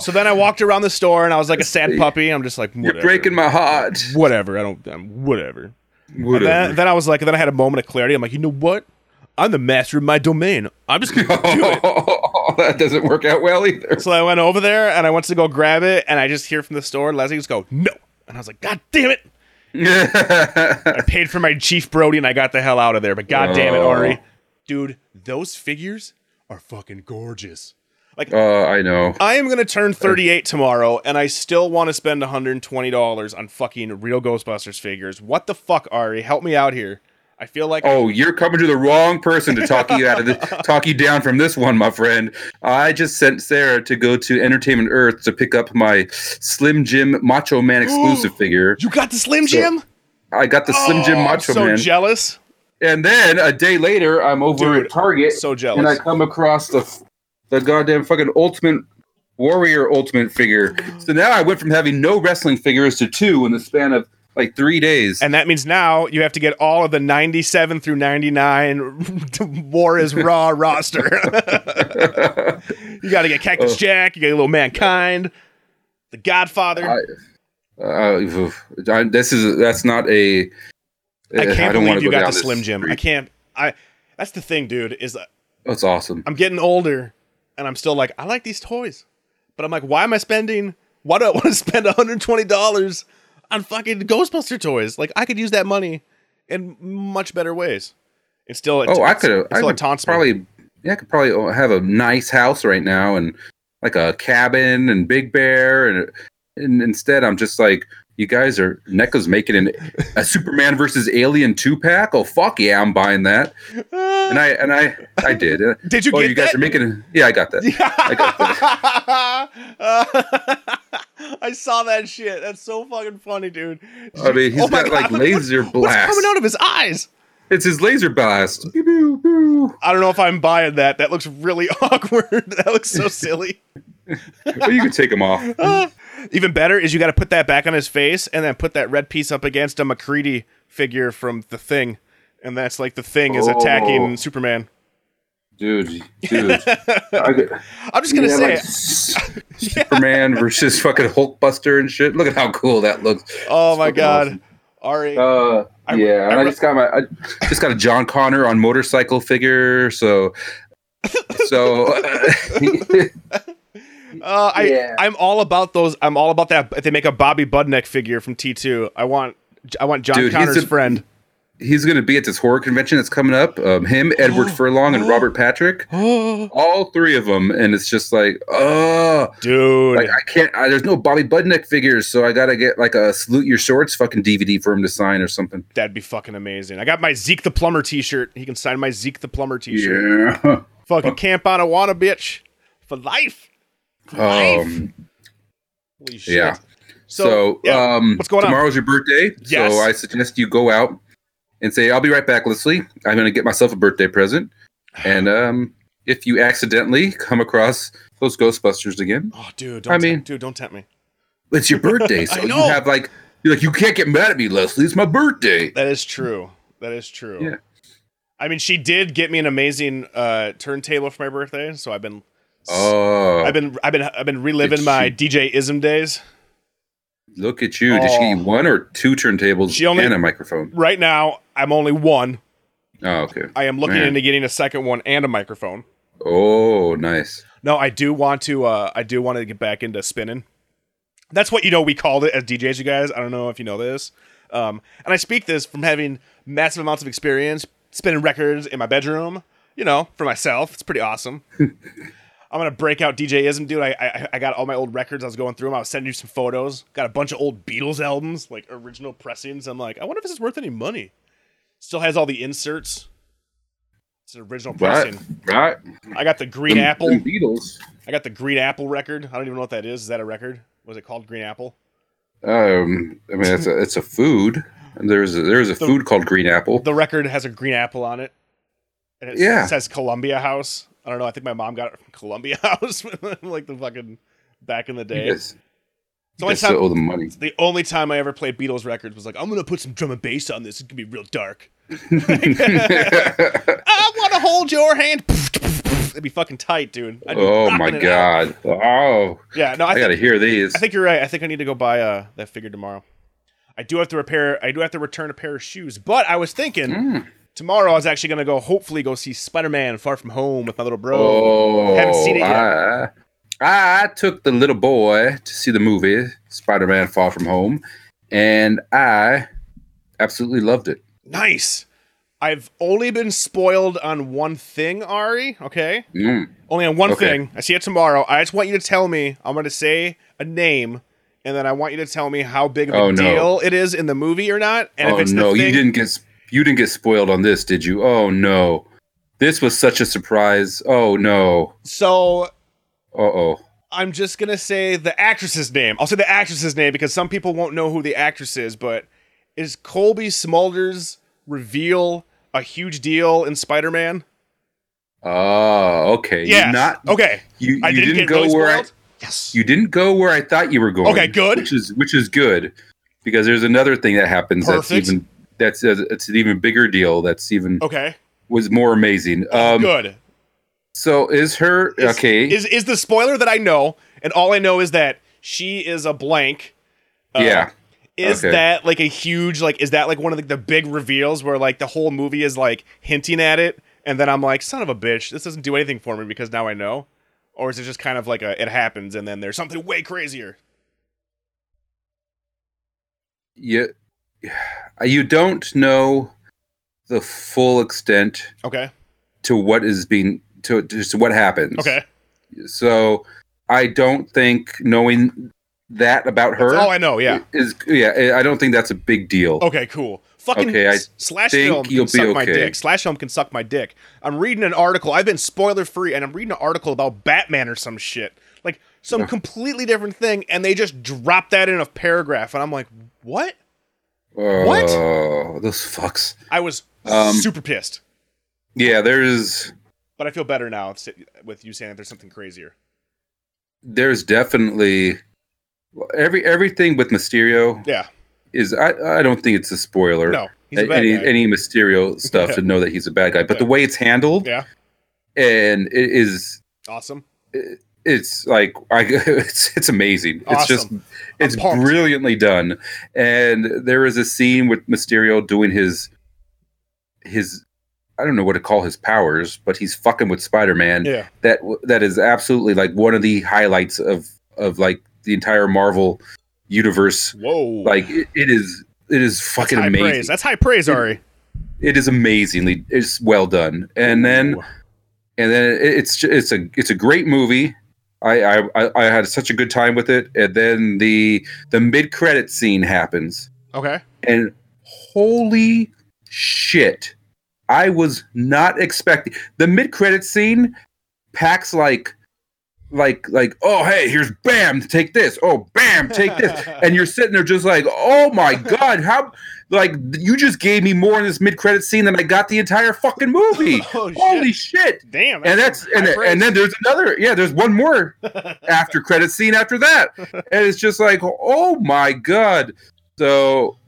S3: So then I walked around the store and I was like a sad puppy. I'm just like,
S4: You're breaking my heart.
S3: Whatever. I don't, I'm, whatever. Then, then I was like, then I had a moment of clarity. I'm like, you know what? I'm the master of my domain. I'm just going to do it.
S4: that doesn't work out well either.
S3: So I went over there and I went to go grab it, and I just hear from the store, Leslie just go, no. And I was like, God damn it. I paid for my Chief Brody and I got the hell out of there. But God damn it,
S4: Oh.
S3: Ari. Dude, those figures are fucking gorgeous. Like,
S4: uh, I know.
S3: I am going to turn 38 tomorrow, and I still want to spend $120 on fucking real Ghostbusters figures. What the fuck, Ari? Help me out here. I feel like.
S4: Oh, you're coming to the wrong person to talk you out of this, talk you down from this one, my friend. I just sent Sarah to go to Entertainment Earth to pick up my Slim Jim Macho Man exclusive figure.
S3: You got the Slim Jim?
S4: I got the Slim Jim
S3: Oh, I'm
S4: Macho
S3: so
S4: Man,
S3: jealous.
S4: and then a day later, I'm over
S3: Dude,
S4: at Target,
S3: so jealous.
S4: and I come across the the goddamn fucking Ultimate Warrior Ultimate figure. So now I went from having no wrestling figures to two in the span of like three days.
S3: And that means now you have to get all of the 97 through 99 War is Raw roster. you got to get Cactus
S4: Oh.
S3: Jack, you got a little Mankind, The Godfather.
S4: I, uh. I- this is that's not a.
S3: I can't
S4: don't wanna
S3: believe you
S4: go
S3: got the Slim Jim. I can't. I. That's the thing, dude. Is that
S4: That's awesome.
S3: I'm getting older, and I'm still like, I like these toys, but I'm like, why am I spending? Why do I want to spend 120 dollars on fucking Ghostbuster toys? Like, I could use that money in much better ways. And still, it,
S4: Oh, I could have. I could
S3: taunts me.
S4: probably. Yeah, I could probably have a nice house right now and like a cabin and Big Bear and and instead I'm just like. You guys are NECA's making an, a Superman versus Alien two pack. Oh fuck yeah, I'm buying that. And I and I I did.
S3: Did you
S4: oh, you guys
S3: that?
S4: are making. Yeah, I got that. I got that.
S3: I saw that shit. That's so fucking funny, dude.
S4: I mean, he's
S3: Oh
S4: got like laser
S3: what- What's
S4: blast.
S3: coming out of his eyes?
S4: It's his laser blast. Pew, pew, pew.
S3: I don't know if I'm buying that. That looks really awkward. That looks so silly.
S4: well, you can take him off.
S3: Even better is you got to put that back on his face and then put that red piece up against a MacReady figure from The Thing. And that's like The Thing is
S4: Oh.
S3: attacking Superman.
S4: Dude, dude. I,
S3: I'm just going to
S4: yeah,
S3: say
S4: like Superman versus fucking Hulkbuster and shit. Look at how cool that looks.
S3: Oh my God.
S4: awesome.
S3: Ari.
S4: Uh,
S3: I-
S4: yeah, and
S3: I
S4: I, just got my I just got a John Connor on motorcycle figure. So, so
S3: Uh, I
S4: Yeah.
S3: I'm all about those. I'm all about that. If they make a Bobby Budnick figure from T2, I want I want John
S4: Dude, he's
S3: Connor's
S4: a-
S3: friend.
S4: he's going to be at this horror convention that's coming up. Um, him, Edward Furlong, and Robert Patrick. All three of them, and it's just like, oh,
S3: Dude,
S4: like I can't. I, there's no Bobby Budnick figures, so I gotta get like a salute your shorts fucking DVD for him to sign or something.
S3: that'd be fucking amazing. I got my Zeke the Plumber T-shirt. He can sign my Zeke the Plumber T-shirt.
S4: Yeah.
S3: Fucking Camp Anawanna bitch for life.
S4: Um.
S3: Holy shit.
S4: Yeah.
S3: So,
S4: So,
S3: yeah,
S4: um,
S3: what's going on?
S4: tomorrow's your birthday.
S3: Yes.
S4: So I suggest you go out and say, "I'll be right back, Leslie. I'm going to get myself a birthday present." And um, if you accidentally come across those Ghostbusters again,
S3: Oh, dude, don't
S4: I mean-
S3: dude, don't tempt me.
S4: it's your birthday, so you have like you're like you can't get mad at me, Leslie. It's my birthday.
S3: That is true. That is true.
S4: Yeah.
S3: I mean, she did get me an amazing uh, turntable for my birthday, so I've been,
S4: Oh,
S3: I've been, I've been, I've been reliving my DJ Izzim days.
S4: look at you. Did she get
S3: Oh.
S4: one or two turntables
S3: She only-
S4: and a microphone?
S3: Right now, I'm only one.
S4: Oh, okay.
S3: I am looking
S4: Man.
S3: into getting a second one and a microphone.
S4: Oh, nice.
S3: No, I do want to. Uh, I do want to get back into spinning. That's what you know we called it as DJs, you guys. I don't know if you know this. Um, and I speak this from having massive amounts of experience spinning records in my bedroom. You know, for myself, it's pretty awesome. I'm gonna break out DJ Izzim, dude. I, I I got all my old records. I was going through them. I was sending you some photos. Got a bunch of old Beatles albums, like original pressings. I'm like, I wonder if this is worth any money. Still has all the inserts. It's an original
S4: Right,
S3: pressing.
S4: right.
S3: I got the Green
S4: Them-
S3: Apple.
S4: them Beatles.
S3: I got the Green Apple record. I don't even know what that is. Is that a record? Was it called Green Apple?
S4: Um, I mean, it's a it's a food. And there's a, there's a
S3: The-
S4: food called green apple.
S3: The record has a green apple on it. And it
S4: Yeah.
S3: says Columbia House. I don't know. I think my mom got it from Columbia House, like the fucking back in the day.
S4: Yes.
S3: the
S4: still
S3: time
S4: owe them money.
S3: the only time I ever played Beatles records was like, I'm gonna put some drum and bass on this. It's gonna be real dark. I want to hold your hand. It'd be fucking tight, dude.
S4: Oh my
S3: it out.
S4: god! Oh,
S3: Yeah, no, I,
S4: I
S3: think,
S4: gotta hear these.
S3: I think you're right. I think I need to go buy uh, that figure tomorrow. I do have to repair. I do have to return a pair of shoes, but I was thinking
S4: Hmm.
S3: Tomorrow I was actually gonna go. Hopefully, go see Spider Man Far From Home with my little bro.
S4: Oh,
S3: Haven't seen it yet.
S4: I, I took the little boy to see the movie Spider Man Far From Home, and I absolutely loved it.
S3: Nice. I've only been spoiled on one thing, Ari. Okay,
S4: Mm.
S3: only on one
S4: Okay.
S3: thing. I see it tomorrow. I just want you to tell me. I'm gonna say a name, and then I want you to tell me how big of a
S4: Oh, no.
S3: deal it is in the movie or not. And
S4: oh
S3: if it's
S4: no,
S3: the
S4: you didn't get you didn't get spoiled on this, did you? Oh no, this was such a surprise. Oh no.
S3: So
S4: Uh oh.
S3: I'm just gonna say the actress's name. I'll say the actress's name because some people won't know who the actress is. But is Cobie Smulders reveal a huge deal in Spider-Man?
S4: Oh, okay.
S3: Yeah.
S4: Not
S3: okay.
S4: You,
S3: I didn't,
S4: didn't,
S3: get
S4: go
S3: really
S4: where I,
S3: spoiled. yes.
S4: you didn't go where I thought you were going.
S3: Okay, good.
S4: Which is which is good because there's another thing that happens
S3: Perfect.
S4: that's even that's a, it's an even bigger deal. That's even
S3: okay.
S4: was more amazing. Um,
S3: good.
S4: So is her
S3: Is-
S4: okay?
S3: Is is the spoiler that I know, and all I know is that she is a blank. Uh,
S4: yeah.
S3: Is
S4: Okay.
S3: that like a huge like? Is that like one of the, the big reveals where like the whole movie is like hinting at it, and then I'm like, son of a bitch, this doesn't do anything for me because now I know, or is it just kind of like a it happens and then there's something way crazier?
S4: You you don't know the full extent
S3: Okay.
S4: to what is being to just what happens.
S3: Okay.
S4: So I don't think knowing that about her
S3: That's all I know. Yeah.
S4: is yeah. I don't think that's a big deal.
S3: Okay. Cool. Fucking
S4: Okay, I
S3: slash film can suck my dick. Slash film can suck my dick. I'm reading an article. I've been spoiler free, and I'm reading an article about Batman or some shit, like some completely different thing, and they just drop that in a paragraph, and I'm like, what? What?
S4: Oh, those fucks.
S3: I was
S4: Um,
S3: super pissed,
S4: Yeah, there's
S3: but I feel better now with- you saying that there's something crazier.
S4: there's definitely every everything with Mysterio
S3: Yeah.
S4: is I I don't think it's a spoiler.
S3: No, he's a bad
S4: any
S3: guy.
S4: any Mysterio stuff to know that he's a bad guy, but
S3: Yeah.
S4: the way it's handled
S3: Yeah.
S4: and it is
S3: Awesome.
S4: It's like I it's it's amazing. It's just it's brilliantly done. And there is a scene with Mysterio doing his his I don't know what to call his powers, but he's fucking with Spider-Man.
S3: Yeah.
S4: That that is absolutely like one of the highlights of of like the entire Marvel universe.
S3: Whoa.
S4: Like it, it is it is
S3: That's
S4: fucking
S3: high
S4: amazing.
S3: praise. That's high praise, Ari.
S4: It is amazingly it's well done. And then
S3: Ooh.
S4: and then it- it's it's a it's a great movie. I, I I- had such a good time with it, and then the the mid credit scene happens,
S3: Okay.
S4: and holy shit, I was not expecting the mid credit scene packs like like like oh hey here's bam take this. Oh bam take this. And you're sitting there just like oh my god how like you just gave me more in this mid credit scene than I got the entire fucking movie.
S3: Oh,
S4: holy shit.
S3: Damn.
S4: and that's and, and then there's another yeah there's one more after credit scene after that. And it's just like oh my god. So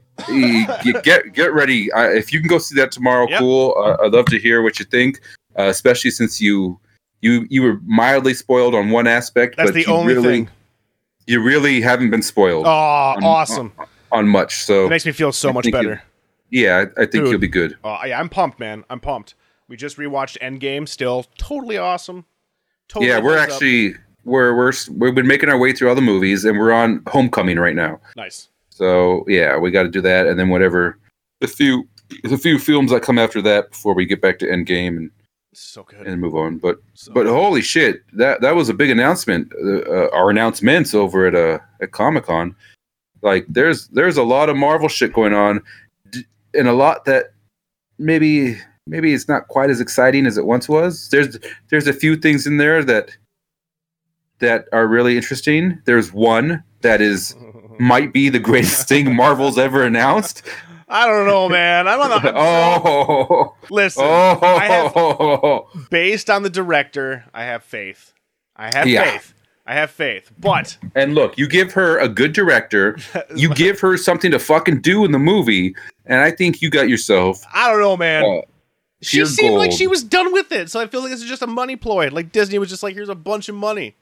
S4: get get, get ready. Uh, if you can go see that tomorrow
S3: Yep.
S4: cool. Uh, i'd love to hear what you think uh, especially since you you you were mildly spoiled on one aspect
S3: That's
S4: but
S3: the only
S4: really
S3: thing.
S4: you really haven't been spoiled
S3: Oh,
S4: on-
S3: awesome.
S4: on much so
S3: It makes me feel so
S4: I
S3: much better.
S4: yeah i, I think
S3: Dude.
S4: you'll be good
S3: Oh, yeah, I'm pumped, man. I'm pumped. We just rewatched Endgame. Still totally awesome. Totally
S4: yeah we're
S3: holds up.
S4: actually we're we're we've been making our way through all the movies and we're on homecoming right now
S3: nice.
S4: So yeah, we got to do that, and then whatever the few the few films that come after that before we get back to Endgame and,
S3: So good.
S4: and move on. But
S3: So
S4: but
S3: good.
S4: holy shit, that that was a big announcement. Uh, uh, our announcements over at uh at Comic Con, like there's there's a lot of Marvel shit going on, and a lot that maybe maybe it's not quite as exciting as it once was. There's there's a few things in there that that are really interesting. There's one that is might be the greatest thing Marvel's ever announced.
S3: I don't know, man. I don't know.
S4: Oh,
S3: Listen, I have
S4: oh,
S3: based on the director, I have faith. I have
S4: Yeah.
S3: faith. I have faith. But
S4: And look, you give her a good director, you give her something to fucking do in the movie, and I think you got yourself.
S3: I don't know, man.
S4: Uh,
S3: she seemed like she was done with it. So I feel like this is just a money ploy. Like Disney was just like, here's a bunch of money.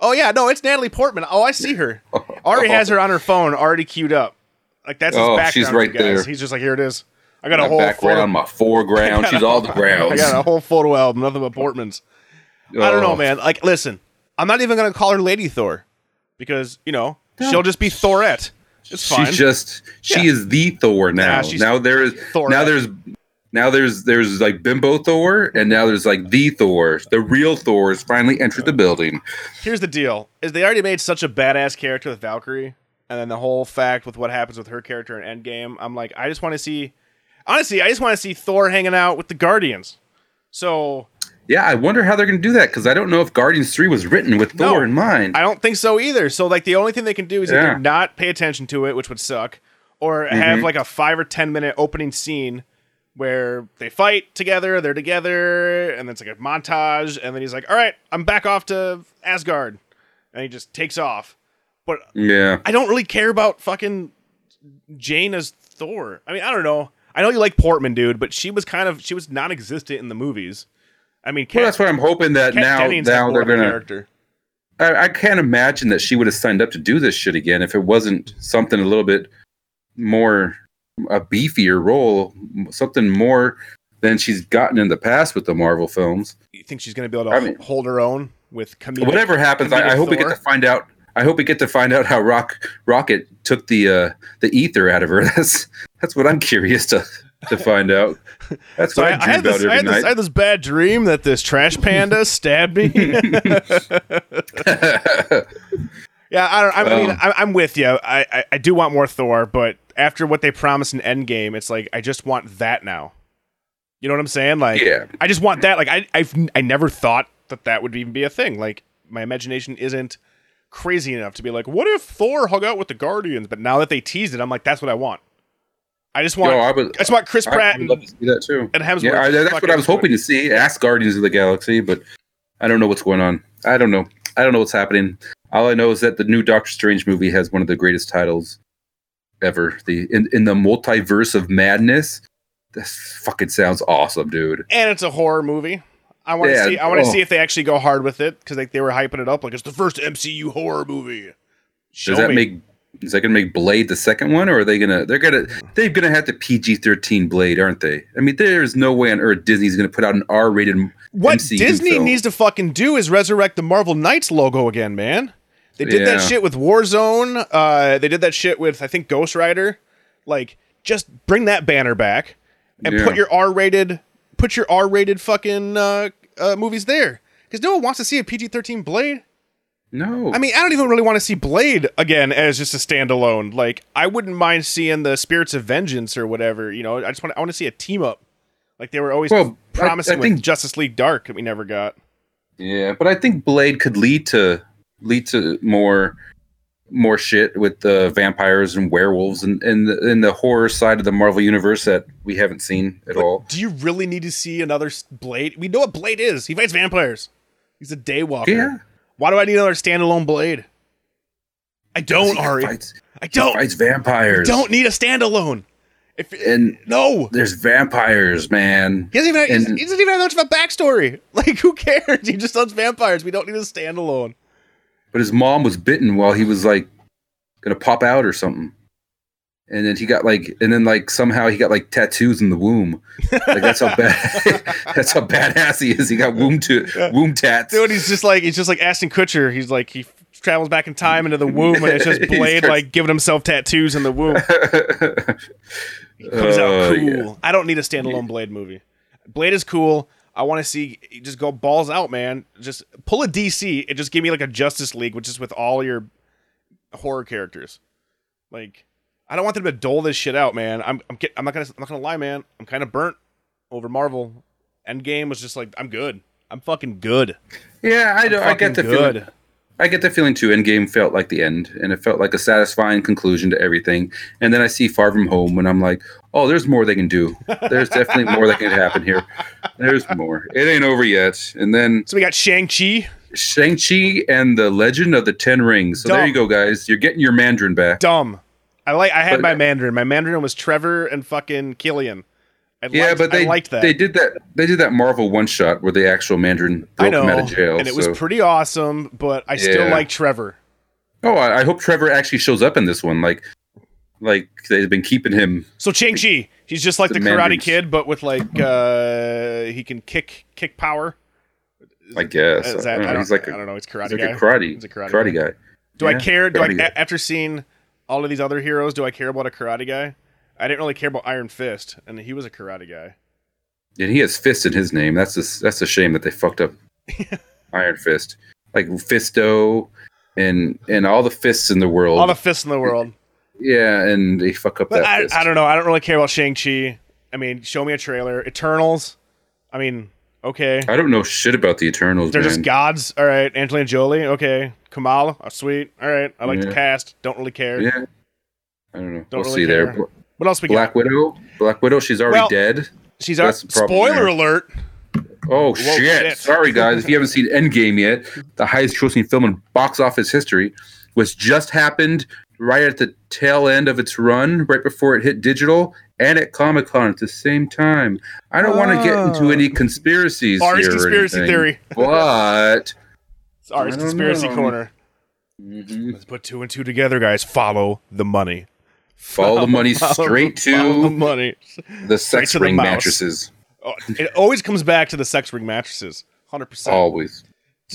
S3: Oh yeah, no, it's Natalie Portman. Oh, I see her. Already has her on her phone, already queued up. Like that's his
S4: Oh,
S3: background.
S4: she's right there.
S3: He's just like, here it is. I got a whole
S4: background,
S3: photo.
S4: my foreground. She's all the
S3: I got a whole photo album, nothing but Portman's. I don't know,
S4: Oh.
S3: man. Like, listen, I'm not even gonna call her Lady Thor because you know she'll just be Thorette. It's fine.
S4: She's just she
S3: Yeah.
S4: is the Thor now.
S3: Yeah,
S4: now there is
S3: Thorette.
S4: now there's now there's there's like bimbo Thor and now there's like the Thor. The real Thor has finally entered the building.
S3: Here's the deal: is they already made such a badass character with Valkyrie, and then the whole fact with what happens with her character in Endgame. I'm like, I just want to see. Honestly, I just want to see Thor hanging out with the Guardians. So
S4: Yeah, I wonder how they're going to do that because I don't know if Guardians Three was written with
S3: No,
S4: Thor in mind.
S3: I don't think so either. So like the only thing they can do is
S4: Yeah.
S3: either not pay attention to it, which would suck, or have mm-hmm. like a five or ten minute opening scene where they fight together, they're together, and then it's like a montage, and then he's like, "All right, I'm back off to Asgard," and he just takes off. But
S4: yeah,
S3: I don't really care about fucking Jane as Thor. I mean, I don't know. I know you like Portman, dude, but she was kind of she was non-existent in the movies. I mean,
S4: well, that's why I'm hoping that
S3: Kat
S4: now
S3: Dennings
S4: now they're gonna.
S3: character.
S4: I, I can't imagine that she would have signed up to do this shit again if it wasn't something a little bit more a beefier role, something more than she's gotten in the past with the Marvel films.
S3: You think she's gonna be able to
S4: I mean-
S3: hold her own with comedic?
S4: Whatever happens, I, I hope we get to find out. I hope we get to find out how Rock Rocket took the uh, the ether out of her. That's that's what I'm curious to to find out. That's
S3: So
S4: what
S3: I,
S4: I,
S3: I
S4: dream
S3: had
S4: about
S3: this, I
S4: every
S3: had this, I had this bad dream that this trash panda stabbed me. yeah, I don't. I mean,
S4: Um,
S3: I, I'm with you. I, I I do want more Thor, but after what they promised in Endgame, it's like I just want that now. You know what I'm saying? Like,
S4: Yeah.
S3: I just want that. Like, I I've I never thought that that would even be a thing. Like, my imagination isn't crazy enough to be like, what if Thor hung out with the Guardians? But now that they teased it, I'm like, that's what I want. I just want.
S4: Yo,
S3: I,
S4: I
S3: just want Chris Pratt
S4: would
S3: and
S4: love to see that too.
S3: and Hemsworth
S4: Yeah, I, that's what I was hoping to see. Ask Guardians of the Galaxy, but I don't know what's going on. I don't know. I don't know what's happening. All I know is that the new Doctor Strange movie has one of the greatest titles ever. The in, in the multiverse of madness. This fucking sounds awesome, dude.
S3: and it's a horror movie. I want to
S4: Yeah,
S3: see. I want to
S4: oh.
S3: see if they actually go hard with it because like they were hyping it up like it's the first MCU horror movie. Show
S4: Does that
S3: me.
S4: make is that gonna make Blade the second one, or are they gonna they're gonna they're gonna have to PG thirteen Blade, aren't they? I mean, there's no way on earth Disney's gonna put out an R rated.
S3: what
S4: MCU
S3: Disney
S4: film.
S3: needs to fucking do is resurrect the Marvel Knights logo again, man. They did that shit with Warzone. Uh, they did that shit with I think Ghost Rider. Like, just bring that banner back and
S4: Yeah.
S3: put your R-rated, put your R-rated fucking uh, uh, movies there. Because no one wants to see a PG-13 Blade.
S4: No,
S3: I mean, I don't even really want to see Blade again as just a standalone. Like, I wouldn't mind seeing the Spirits of Vengeance or whatever. You know, I just want to, I want to see a team up, like they were always
S4: Well, I-
S3: promising
S4: I think-
S3: with Justice League Dark that we never got.
S4: Yeah, but I think Blade could lead to lead to more more shit with the vampires and werewolves and and the, and the horror side of the Marvel universe that we haven't seen at all.
S3: Do you really need to see another Blade? We know what Blade is. He fights vampires. He's a daywalker.
S4: Yeah.
S3: Why do I need another standalone Blade? I don't, Ari.
S4: fights,
S3: I don't.
S4: fights vampires.
S3: Don't need a standalone. If
S4: And
S3: no,
S4: there's vampires, man.
S3: He doesn't even have,
S4: And-
S3: he doesn't even have much of a backstory. Like, who cares? He just loves vampires. We don't need a standalone.
S4: But his mom was bitten while he was like gonna pop out or something. And then he got like, and then like somehow he got like tattoos in the womb. Like that's how bad, that's how badass he is. He got womb to womb tats.
S3: Dude, he's just like he's just like Ashton Kutcher. He's like he travels back in time into the womb, and it's just Blade
S4: starts-
S3: like giving himself tattoos in the womb. He comes
S4: Oh,
S3: out cool.
S4: yeah.
S3: I don't need a standalone Blade movie. Blade is cool. I want to see just go balls out, man. Just pull a DC and just give me like a Justice League, which is with all your horror characters. Like, I don't want them to dole this shit out, man. I'm I'm, get, I'm not gonna I'm not gonna lie, man. I'm kind of burnt over Marvel. Endgame was just like I'm good. I'm fucking good.
S4: Yeah, I, do, I get the
S3: good.
S4: feeling. I get the feeling too. Endgame felt like the end, and it felt like a satisfying conclusion to everything. And then I see Far From Home, and I'm like, oh, there's more they can do. There's definitely more that can happen here. There's more. It ain't over yet. And then
S3: So we got Shang Chi
S4: Shang Chi and the Legend of the Ten Rings. So there you go, guys. You're getting your Mandarin back.
S3: Dumb. I like. I had
S4: But-
S3: my Mandarin. My Mandarin was Trevor and fucking Killian. I
S4: Yeah,
S3: liked,
S4: but they
S3: I liked that.
S4: they did that. They did that Marvel one shot where the actual Mandarin
S3: I
S4: broke
S3: know,
S4: him out of jail.
S3: and it
S4: so-
S3: was pretty awesome. But I still like Trevor.
S4: oh, I, I hope Trevor actually shows up in this one. Like, like they've been keeping him.
S3: So Shang Chi, he's just like the,
S4: The
S3: Karate
S4: Mandarins.
S3: Kid, but with like uh he can kick kick power.
S4: I guess
S3: Is
S4: I don't
S3: I, don't,
S4: he's like
S3: I
S4: a,
S3: don't know. He's karate
S4: he's like
S3: guy.
S4: a karate
S3: He's a karate
S4: karate,
S3: guy.
S4: guy.
S3: Do I care? Do I
S4: guy.
S3: after seeing all of these other heroes? Do I care about a karate guy? I didn't really care about Iron Fist, and he was a karate guy.
S4: And he has fist in his name. That's a, that's a shame that they fucked up Iron Fist, like Fisto, and and all the fists in the world.
S3: All the fists in the world.
S4: yeah, and they fuck up
S3: But
S4: that
S3: I,
S4: fist.
S3: I don't know. I don't really care about Shang Chi. I mean, show me a trailer. Eternals. I mean, okay.
S4: I don't know shit about the Eternals,
S3: They're
S4: man.
S3: just gods. All right. Angelina Jolie. Okay. Kamala. Oh, sweet. All right. I like the cast. Don't really care.
S4: yeah, I don't know.
S3: Don't
S4: we'll
S3: really
S4: see
S3: care.
S4: there.
S3: What else we got?
S4: Black Widow. Black Widow. She's already
S3: Well-
S4: dead.
S3: She's our
S4: That's the problem
S3: spoiler alert.
S4: Oh shit.
S3: shit.
S4: Sorry guys, if you haven't seen Endgame yet, the highest grossing film in box office history, which just happened right at the tail end of its run, right before it hit digital and at Comic Con at the same time. I don't want to get into
S3: Oh.
S4: any conspiracies or
S3: conspiracy
S4: anything,
S3: theory.
S4: But
S3: It's Ari's conspiracy
S4: know.
S3: corner.
S4: Mhm.
S3: Let's put two and two together, guys. Follow the money.
S4: Follow the money straight
S3: follow the
S4: to
S3: money.
S4: the sex
S3: to the
S4: ring
S3: mouse.
S4: mattresses.
S3: Oh, it always comes back to the sex ring mattresses. Hundred percent.
S4: Always.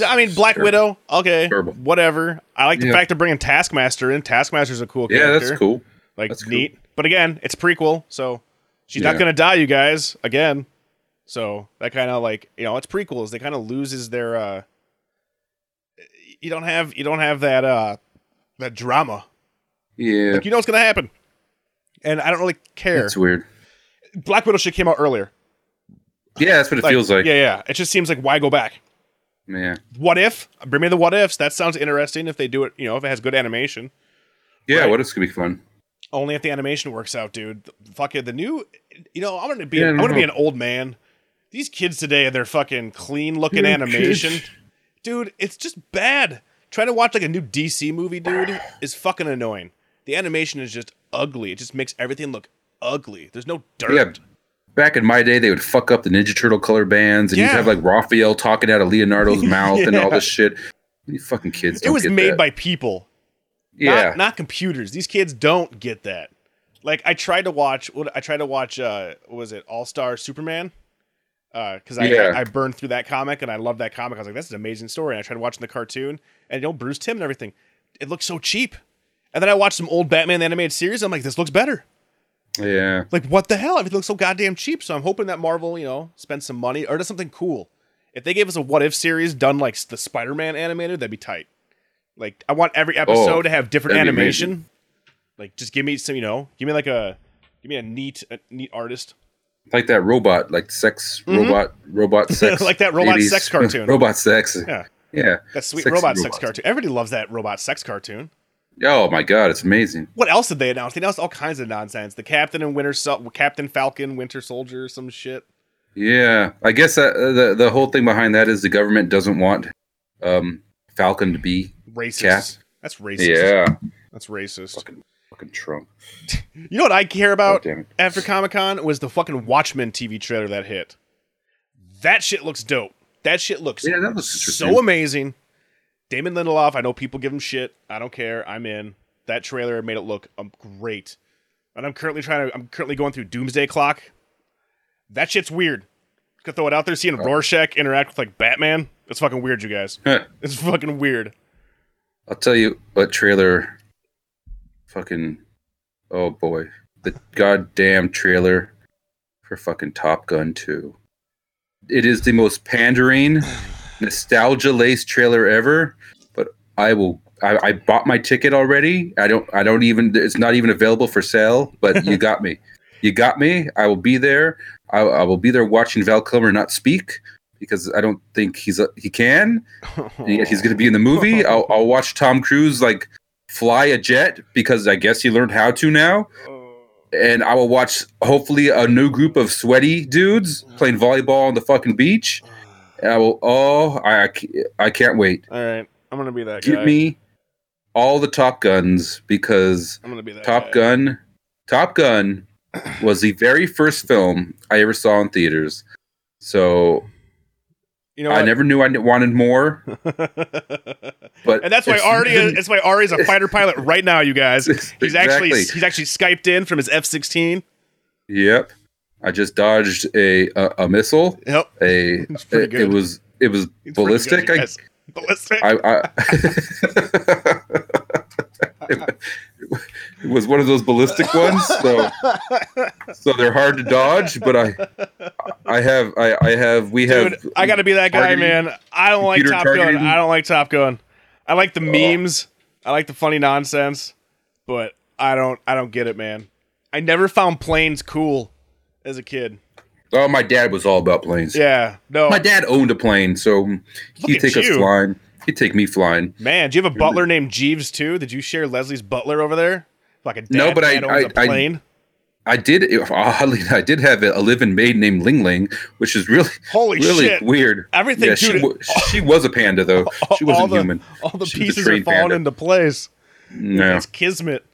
S3: I mean, Black
S4: Terrible.
S3: Widow. Okay,
S4: Terrible.
S3: whatever. I like the
S4: Yeah.
S3: fact they're bringing Taskmaster in. Taskmaster's a cool
S4: Yeah,
S3: character.
S4: Yeah, that's cool.
S3: Like
S4: That's cool.
S3: neat. But again, it's prequel, so she's not gonna die, you guys. Again, so that kind of like you know, it's prequels. They kind of loses their. uh You don't have you don't have that uh that drama.
S4: Yeah.
S3: Like you know what's gonna happen, and I don't really care.
S4: It's weird.
S3: Black Widow should came out earlier.
S4: Yeah, that's what it
S3: Like,
S4: feels like.
S3: Yeah, yeah. It just seems like why go back?
S4: yeah.
S3: What if? Bring me the what ifs. That sounds interesting if they do it. You know, if it has good animation.
S4: Yeah,
S3: Right.
S4: what else could be fun?
S3: Only if the animation works out, dude. Fuck it. The new, you know, I'm gonna be,
S4: Yeah,
S3: I'm gonna be an old man. These kids today, they're fucking clean looking animation,
S4: kids.
S3: dude. It's just bad. Trying to watch like a new DC movie, dude, is fucking annoying. The animation is just ugly. It just makes everything look ugly. There's no dirt.
S4: Yeah. Back in my day, they would fuck up the Ninja Turtle color bands, and
S3: Yeah.
S4: you'd have like Raphael talking out of Leonardo's mouth and all this shit. You fucking kids.
S3: it was made
S4: that.
S3: by people.
S4: yeah.
S3: not, not computers. These kids don't get that. Like I tried to watch what I tried to watch uh what was it All Star Superman Uh, because I,
S4: Yeah.
S3: I I burned through that comic and I loved that comic. I was like, that's an amazing story. And I tried watching the cartoon and you know Bruce Timm and everything. It looked so cheap. And then I watched some old Batman the animated series. I'm like, this looks better.
S4: yeah.
S3: Like what the hell? Everything looks so goddamn cheap. So I'm hoping that Marvel, you know, spends some money or does something cool. If they gave us a what if series done like the Spider Man animated, that'd be tight. Like I want every episode to have different
S4: Oh,
S3: animation. Like just give me some, you know, give me like a give me a neat a neat artist.
S4: Like that robot, like sex robot, robot sex.
S3: Mm-hmm. Like that robot
S4: 80s
S3: sex cartoon.
S4: robot sex.
S3: Yeah.
S4: Yeah.
S3: That sweet robot sex cartoon. Everybody loves that robot sex cartoon.
S4: Oh my god, it's amazing.
S3: What else did they announce? They announced all kinds of nonsense. The Captain and Winter Sol- Captain Falcon, Winter Soldier, some shit.
S4: Yeah, I guess that, uh, the the whole thing behind that is the government doesn't want um, Falcon to be
S3: Racist.
S4: Cap.
S3: That's racist.
S4: yeah,
S3: That's racist.
S4: fucking fucking Trump.
S3: You know what I care
S4: Oh,
S3: about
S4: it.
S3: after Comic Con was the fucking Watchmen TV trailer that hit. That shit looks dope. That shit looks
S4: Yeah, that looks
S3: so amazing. Damon Lindelof, I know people give him shit. I don't care. I'm in. That trailer made it look um, great. And I'm currently trying to. I'm currently going through Doomsday Clock. That shit's weird. Could throw it out there, seeing Rorschach interact with like Batman. It's fucking weird, you guys. It's fucking weird.
S4: I'll tell you what trailer. Fucking, oh boy, the goddamn trailer for fucking Top Gun 2. It is the most pandering, nostalgia laced trailer ever. But I will. I, I bought my ticket already. I don't. I don't even. It's not even available for sale. But you got me. You got me. I will be there. I, I will be there watching Val Kilmer not speak because I don't think he's a, he can. He's going to be in the movie. I'll, I'll watch Tom Cruise like fly a jet because I guess he learned how to now. Oh. And I will watch hopefully a new group of sweaty dudes playing volleyball on the fucking beach. Oh. I will. Oh, I I can't wait.
S3: All right, I'm gonna be that guy.
S4: Give
S3: guy.
S4: me all the Top Guns because
S3: I'm gonna be that
S4: Top
S3: guy.
S4: Gun, Top Gun was the very first film I ever saw in theaters. So
S3: You know
S4: I
S3: what?
S4: never knew I wanted more, but
S3: and that's why Ari. Is, that's why Ari is a fighter pilot right now, you guys. He's actually he's actually skyped in from his F-16.
S4: Yep, I just dodged a a, a missile.
S3: Yep,
S4: A it, it was it was
S3: pretty
S4: ballistic.
S3: good,
S4: I,
S3: yes. ballistic.
S4: I, I it was one of those ballistic ones, so so they're hard to dodge. But I I have I, I have we have
S3: Dude, I got to be that guy,
S4: targeting-
S3: man. I don't like Top Gun. I don't like Top Gun. I like the oh. memes. I like the funny nonsense, but I don't. I don't get it, man. I never found planes cool as a kid.
S4: Oh, my dad was all about planes.
S3: Yeah, no,
S4: My dad owned a plane, so
S3: Look
S4: he'd take us flying. He'd take me flying.
S3: man. Do you have a butler named Jeeves too? Did you share Leslie's butler over there? Like a dad,
S4: No, but I-
S3: dad
S4: I- I-
S3: plane.
S4: I did. Oddly, I did have a, living maid named Ling Ling, which is really,
S3: Holy
S4: really
S3: shit.
S4: weird.
S3: Everything,
S4: Yeah, she, she was a panda though. She wasn't
S3: the,
S4: human.
S3: All the
S4: She
S3: pieces are falling
S4: panda.
S3: into place.
S4: No.
S3: It's kismet.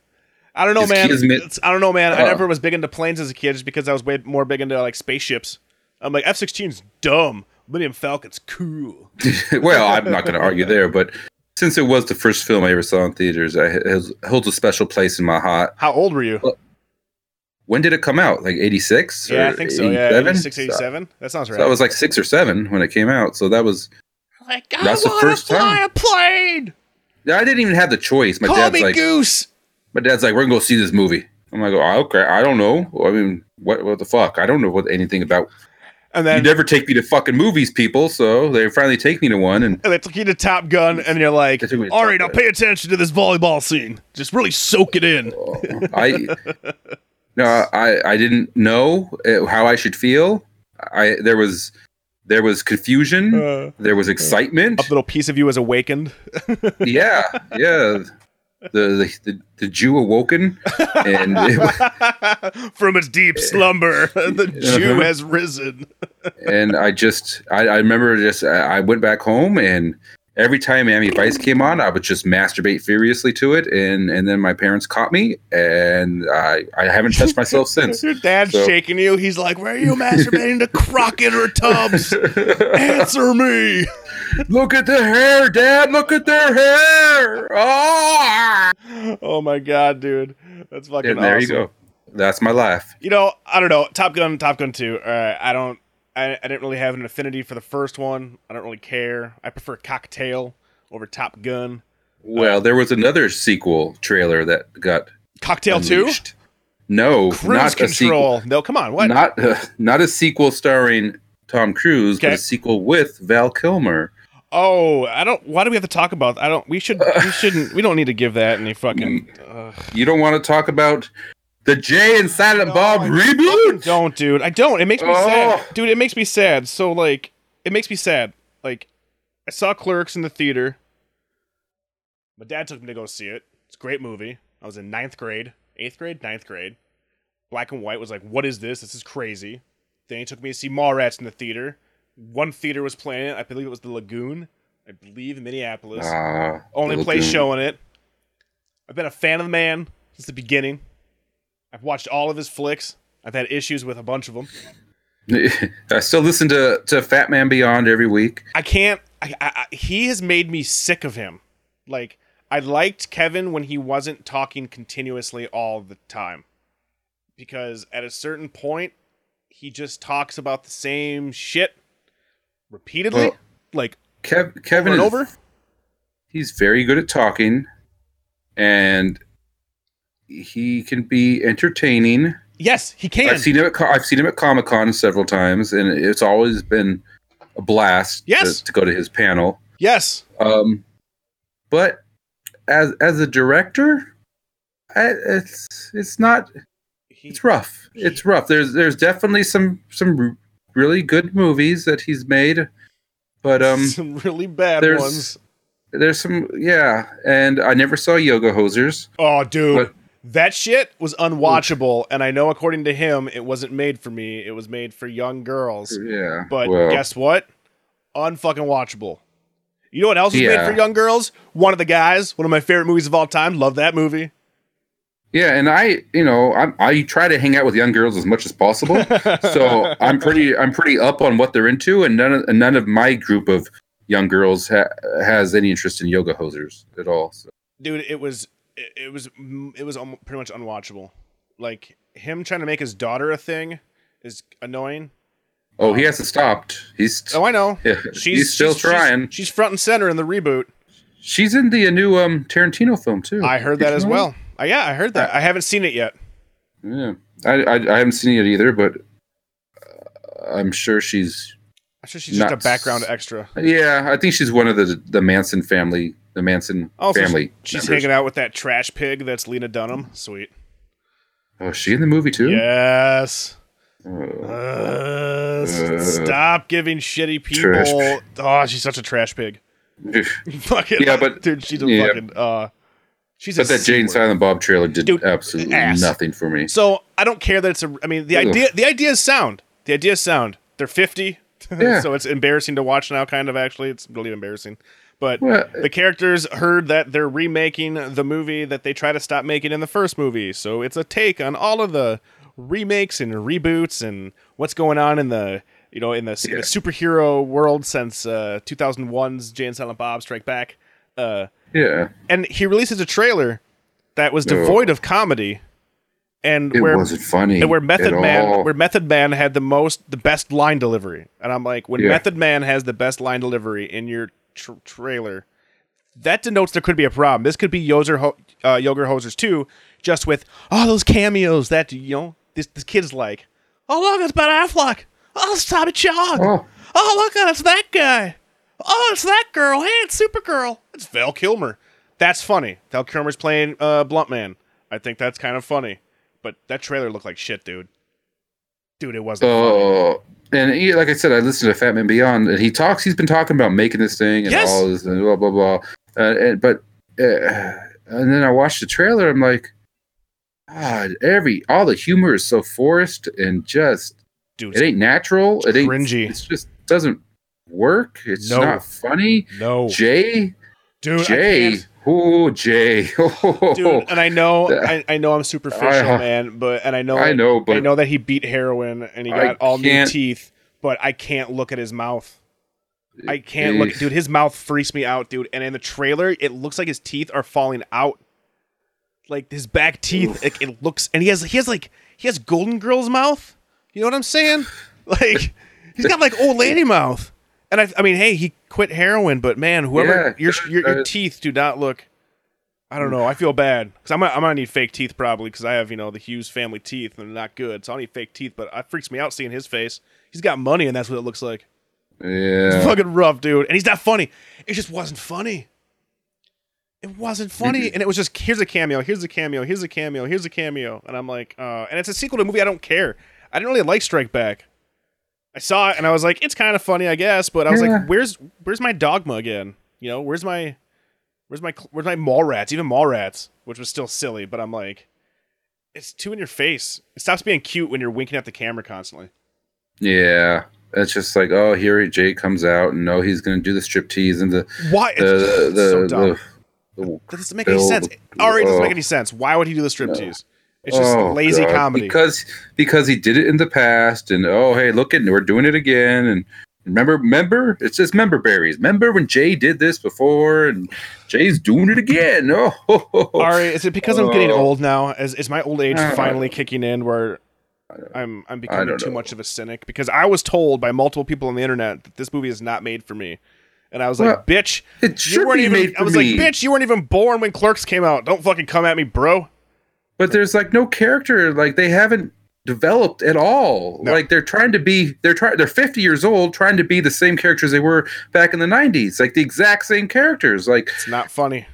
S3: I don't know, man.
S4: kismet.
S3: I don't know, man. I
S4: Uh.
S3: never was big into planes as a kid, just because I was way more big into like spaceships. I'm like F 16's dumb. Millennium Falcon's cool.
S4: well, I'm not going to argue there, but since it was the first film I ever saw in theaters, I, it holds a special place in my heart.
S3: How old were you?
S4: When did it come out? Like 86?
S3: yeah, I think so. Yeah,
S4: 87?
S3: 86, 87. That sounds right.
S4: So I was like six or seven when it came out. So that was.
S3: like,
S4: that's the first
S3: fly
S4: time.
S3: a plane.
S4: I didn't even have the choice. My
S3: Call
S4: dad's
S3: me
S4: like,
S3: Goose.
S4: My dad's like, we're gonna go see this movie. I'm like, oh, okay, I don't know. I mean, what what the fuck? I don't know what anything about.
S3: And then You
S4: never take me to fucking movies, people. So they finally take me to one, and
S3: and they took you to Top Gun, and you're like,
S4: They took me to
S3: all now pay attention to this volleyball scene. Just really soak it in.
S4: I no, I I didn't know uh, how I should feel. I there was there was confusion.
S3: Uh,
S4: there was excitement.
S3: a little piece of you was awakened.
S4: yeah, yeah. The, the the Jew awoken, and it,
S3: From its deep slumber, the Jew
S4: Uh-huh.
S3: has risen.
S4: and I just I, I remember just I I went back home and every time Miami Vice came on, I would just masturbate furiously to it, and and then my parents caught me, and I I haven't touched myself since.
S3: Your dad's
S4: So-
S3: shaking you. He's like, "Where are you masturbating to Crockett or Tubbs? Answer me!"
S4: Look at the hair, Dad. Look at their hair. Ah!
S3: Oh my god, dude, that's fucking
S4: And there you go. That's my laugh.
S3: You know, I don't know. Top Gun, Top Gun Two. All right, I don't. I, I didn't really have an affinity for the first one. I don't really care. I prefer Cocktail over Top Gun.
S4: Well, there was another sequel trailer that got
S3: Cocktail Two.
S4: No,
S3: Cruise
S4: not a sequel.
S3: No, come on. What?
S4: Not uh, not a sequel starring Tom Cruise, but
S3: Okay.
S4: a sequel with Val Kilmer.
S3: oh, I don't. Why do we have to talk about? I don't. We should. We shouldn't. We don't need to give that any fucking. Uh,
S4: You don't want to talk about the Jay and Silent Bob reboot?
S3: don't, dude. I don't. It makes me
S4: Oh.
S3: sad, dude. It makes me sad. So like, it makes me sad. Like, I saw Clerks in the theater. My dad took me to go see it. It's a great movie. I was in ninth grade, eighth grade, ninth grade. Black and white was like, what is this? This is crazy. Then he took me to see Mallrats in the theater. One theater was playing it. I believe it was the Lagoon. I believe in Minneapolis.
S4: Ah,
S3: Only place showing it. I've been a fan of the man since the beginning. I've watched all of his flicks. I've had issues with a bunch of them.
S4: I still listen to, to Fat Man Beyond every week.
S3: I can't. I, I, he has made me sick of him. Like I liked Kevin when he wasn't talking continuously all the time, because at a certain point, he just talks about the same shit repeatedly,
S4: Well,
S3: like
S4: Kev, Kevin
S3: over and
S4: is,
S3: over.
S4: he's very good at talking and he can be entertaining.
S3: Yes, he can.
S4: I've seen him at I've seen him at Comic Con several times, and it's always been a blast
S3: Yes.
S4: to, to go to his panel.
S3: yes,
S4: Um, but as as a director, I, it's it's not it's rough. It's rough. There's there's definitely some some really good movies that he's made, but um,
S3: some really bad
S4: there's
S3: ones.
S4: there's some yeah. And I never saw Yoga Hosers.
S3: Oh, dude. That shit was unwatchable, and I know according to him, it wasn't made for me. It was made for young girls.
S4: Yeah,
S3: But
S4: well,
S3: guess what? unfucking watchable. You know what else is made for young girls? One of the guys, one of my favorite movies of all time. Love that movie.
S4: Yeah, and I, you know, I, I try to hang out with young girls as much as possible. so I'm pretty, I'm pretty up on what they're into, and none of and none of my group of young girls ha- has any interest in yoga hosers at all. So.
S3: Dude, it was it, it was it was pretty much unwatchable. Like him trying to make his daughter a thing is annoying.
S4: Oh, he hasn't stopped. He's
S3: Oh, I know.
S4: Yeah, he's still trying.
S3: She's, front and center in the reboot.
S4: she's in the uh, new um Tarantino film too.
S3: I heard that
S4: Did
S3: as
S4: you know
S3: well. Uh, yeah, I heard that. I haven't seen it yet.
S4: Yeah, I, I I haven't seen it either, but uh, I'm sure she's.
S3: I'm sure she's just a background extra.
S4: Yeah, I think she's one of the the Manson family, the Manson
S3: Oh, so
S4: family.
S3: she's
S4: members.
S3: hanging out with that trash pig that's Lena Dunham. Sweet.
S4: Oh, she in the movie too?
S3: Yes.
S4: Oh.
S3: Uh,
S4: Uh,
S3: stop giving shitty people. Oh, she's such a trash pig. fucking
S4: Yeah, but-
S3: dude, she's a
S4: yeah.
S3: fucking uh, she's
S4: But that Jane. Silent Bob trailer did
S3: Dude,
S4: absolutely
S3: ass.
S4: nothing for me.
S3: So I don't care that it's a. I mean, the
S4: Ugh.
S3: idea. The idea is sound. The idea is sound. They're fifty,
S4: Yeah.
S3: so it's embarrassing to watch now. Kind of actually, it's really embarrassing. But
S4: Well,
S3: the characters heard that they're remaking the movie that they try to stop making in the first movie, so it's a take on all of the remakes and reboots and what's going on in the you know in the,
S4: Yeah.
S3: the superhero world since uh, 2001's Jay and Silent Bob Strike Back. Uh,
S4: Yeah,
S3: and he releases a trailer that was devoid of comedy and
S4: it
S3: where
S4: wasn't funny.
S3: and where Method Man
S4: all.
S3: where Method Man had the most the best line delivery. And I'm like, when
S4: Yeah.
S3: Method Man has the best line delivery in your tr- trailer, that denotes there could be a problem. This could be Yoser Ho- uh, Yoger Hosers too, just with all those cameos that you know this this kid's like, oh look, it's Ben Affleck. Oh, it's Tommy Chong.
S4: Oh.
S3: Oh, look at it's that guy. Oh, it's that girl. Hey, it's Supergirl. It's Val Kilmer. That's funny. Val Kilmer's playing uh, Blunt Man. I think that's kind of funny. But that trailer looked like shit, dude. Dude, it wasn't. funny.
S4: And he, like I said, I listened to Fat Man Beyond, and he talks. He's been talking about making this thing and
S3: Yes.
S4: all this and blah blah blah. Uh, and, but uh, and then I watched the trailer. I'm like, God, every all the humor is so forced and just
S3: Dude,
S4: it ain't natural. It ain't
S3: cringy.
S4: It just doesn't work. It's
S3: No.
S4: not funny.
S3: no,
S4: Jay,
S3: dude,
S4: Jay. oh Jay,
S3: dude. And I know, I, I know, I'm superficial,
S4: I-
S3: man. But and I know,
S4: I know, but
S3: I know that he beat heroin and he got all new teeth. But I can't look at his mouth. I can't look,
S4: Eh.
S3: dude. His mouth freaks me out, dude. And in the trailer, it looks like his teeth are falling out, like his back teeth. It, it looks, and he has he has like he has Golden Girl's mouth. You know what I'm saying? Like he's got like old lady mouth. And I, I mean, hey, he quit heroin, but man, whoever
S4: Yeah,
S3: your, your your
S4: uh,
S3: teeth do not look. I don't know. I feel bad because I'm I'm gonna need fake teeth probably because I have you know the Hughes family teeth and they're not good. So I'll need fake teeth. But it freaks me out seeing his face. He's got money and that's what it looks like.
S4: yeah.
S3: it's Fucking rough, dude. And he's not funny. It just wasn't funny. It wasn't funny. And it was just here's a cameo, here's a cameo, here's a cameo, here's a cameo. And I'm like, uh, and it's a sequel to a movie I don't care. I didn't really like Strike Back. I saw it and I was like, it's kind of funny, I guess. But I was
S4: Yeah.
S3: like, where's where's my dogma again? You know, where's my where's my where's my Mallrats? Even Mallrats, which was still silly, but I'm like, it's too in your face. It stops being cute when you're winking at the camera constantly.
S4: Yeah. It's just like, oh, here Jay comes out, and no, he's going to do the striptease and the
S3: Why? It's
S4: the the,
S3: so dumb.
S4: the, the
S3: That doesn't make any
S4: Bill-
S3: sense. Ari doesn't make
S4: oh.
S3: any sense. Why would he do the striptease? It's just
S4: Oh,
S3: lazy
S4: God.
S3: comedy.
S4: because because he did it in the past, and oh hey, look at we're doing it again, and remember remember it's just member berries. Remember when Jay did this before, and Jay's doing it again. Oh, ho, ho, ho.
S3: Ari, is it because I'm getting
S4: Oh.
S3: old now? Is, is my old age
S4: Uh,
S3: finally kicking in where I'm I'm becoming too
S4: know.
S3: much of a cynic? Because I was told by multiple people on the internet that this movie is not made for me. And I was
S4: Well,
S3: like, bitch,
S4: it
S3: you weren't
S4: be
S3: even
S4: made
S3: I was
S4: me.
S3: like, bitch, you weren't even born when Clerks came out. Don't fucking come at me, bro.
S4: But there's like no character. Like they haven't developed at all.
S3: No.
S4: Like they're trying to be they're trying they're 50 years old trying to be the same characters they were back in the 90s. Like the exact same characters. Like
S3: It's not funny.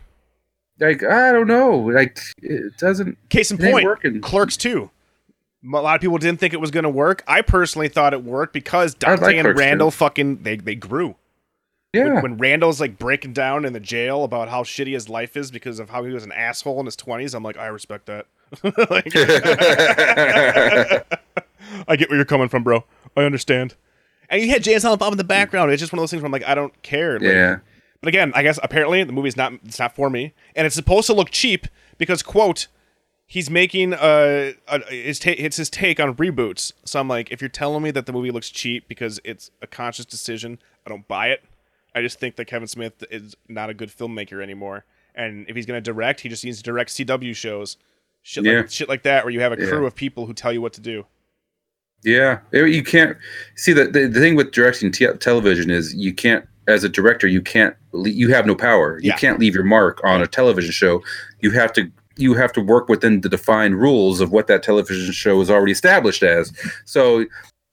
S4: like I don't know. Like it doesn't
S3: Case in point,
S4: working.
S3: Clerks 2. A lot of people didn't think it was going to work. I personally thought it worked because
S4: I like
S3: Dante and
S4: Clerks 2.
S3: Randall fucking they they grew.
S4: Yeah.
S3: when, when Randall's like breaking down in the jail about how shitty his life is because of how he was an asshole in his twenties, I'm like, I respect that. Like, I get where you're coming from, bro. I understand. And you had and Silent Bob in the background. It's just one of those things where I'm like, I don't care. Like,
S4: Yeah.
S3: But again, I guess apparently the movie's not it's not for me, and it's supposed to look cheap because quote he's making uh a, his ta- it's his take on reboots. So I'm like, if you're telling me that the movie looks cheap because it's a conscious decision, I don't buy it. I just think that Kevin Smith is not a good filmmaker anymore, and if he's gonna direct, he just needs to direct CW shows, shit
S4: Yeah.
S3: like shit like that, where you have a crew
S4: Yeah.
S3: of people who tell you what to do.
S4: Yeah, you can't see the, the the thing with directing te- television is you can't as a director you can't you have no power. You
S3: Yeah.
S4: can't leave your mark on a television show. You have to you have to work within the defined rules of what that television show is already established as. So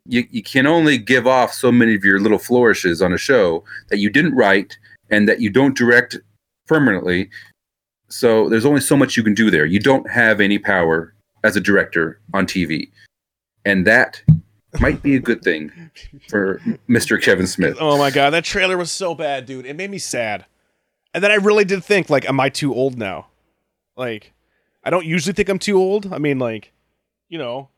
S4: you you can only give off so many of your little flourishes on a show that you didn't write and that you don't direct permanently. So there's only so much you can do there. You don't have any power as a director on TV. And that might be a good thing for Mr. Kevin Smith.
S3: Oh my god, that trailer was so bad, dude. It made me sad. And then I really did think, like, am I too old now? Like, I don't usually think I'm too old. I mean, like, you know,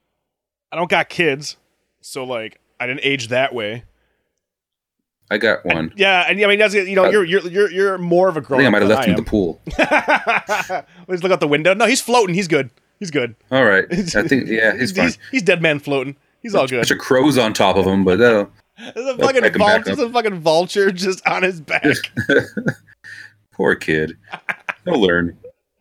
S3: I don't got kids, so like, I didn't age that way.
S4: I got one.
S3: Yeah, and I mean, that's you know, you're you're you're you're more of a
S4: I
S3: grown.
S4: think I might have left him in the pool.
S3: Let's look out the window. No, he's floating. He's good. He's good.
S4: All right. I think, yeah, he's fine.
S3: He's, he's dead man floating. He's all good.
S4: bunch of crows on top of him, but uh,
S3: There's a fucking
S4: pick him back
S3: vulture. There's a fucking vulture just on his back.
S4: poor kid. He'll learn.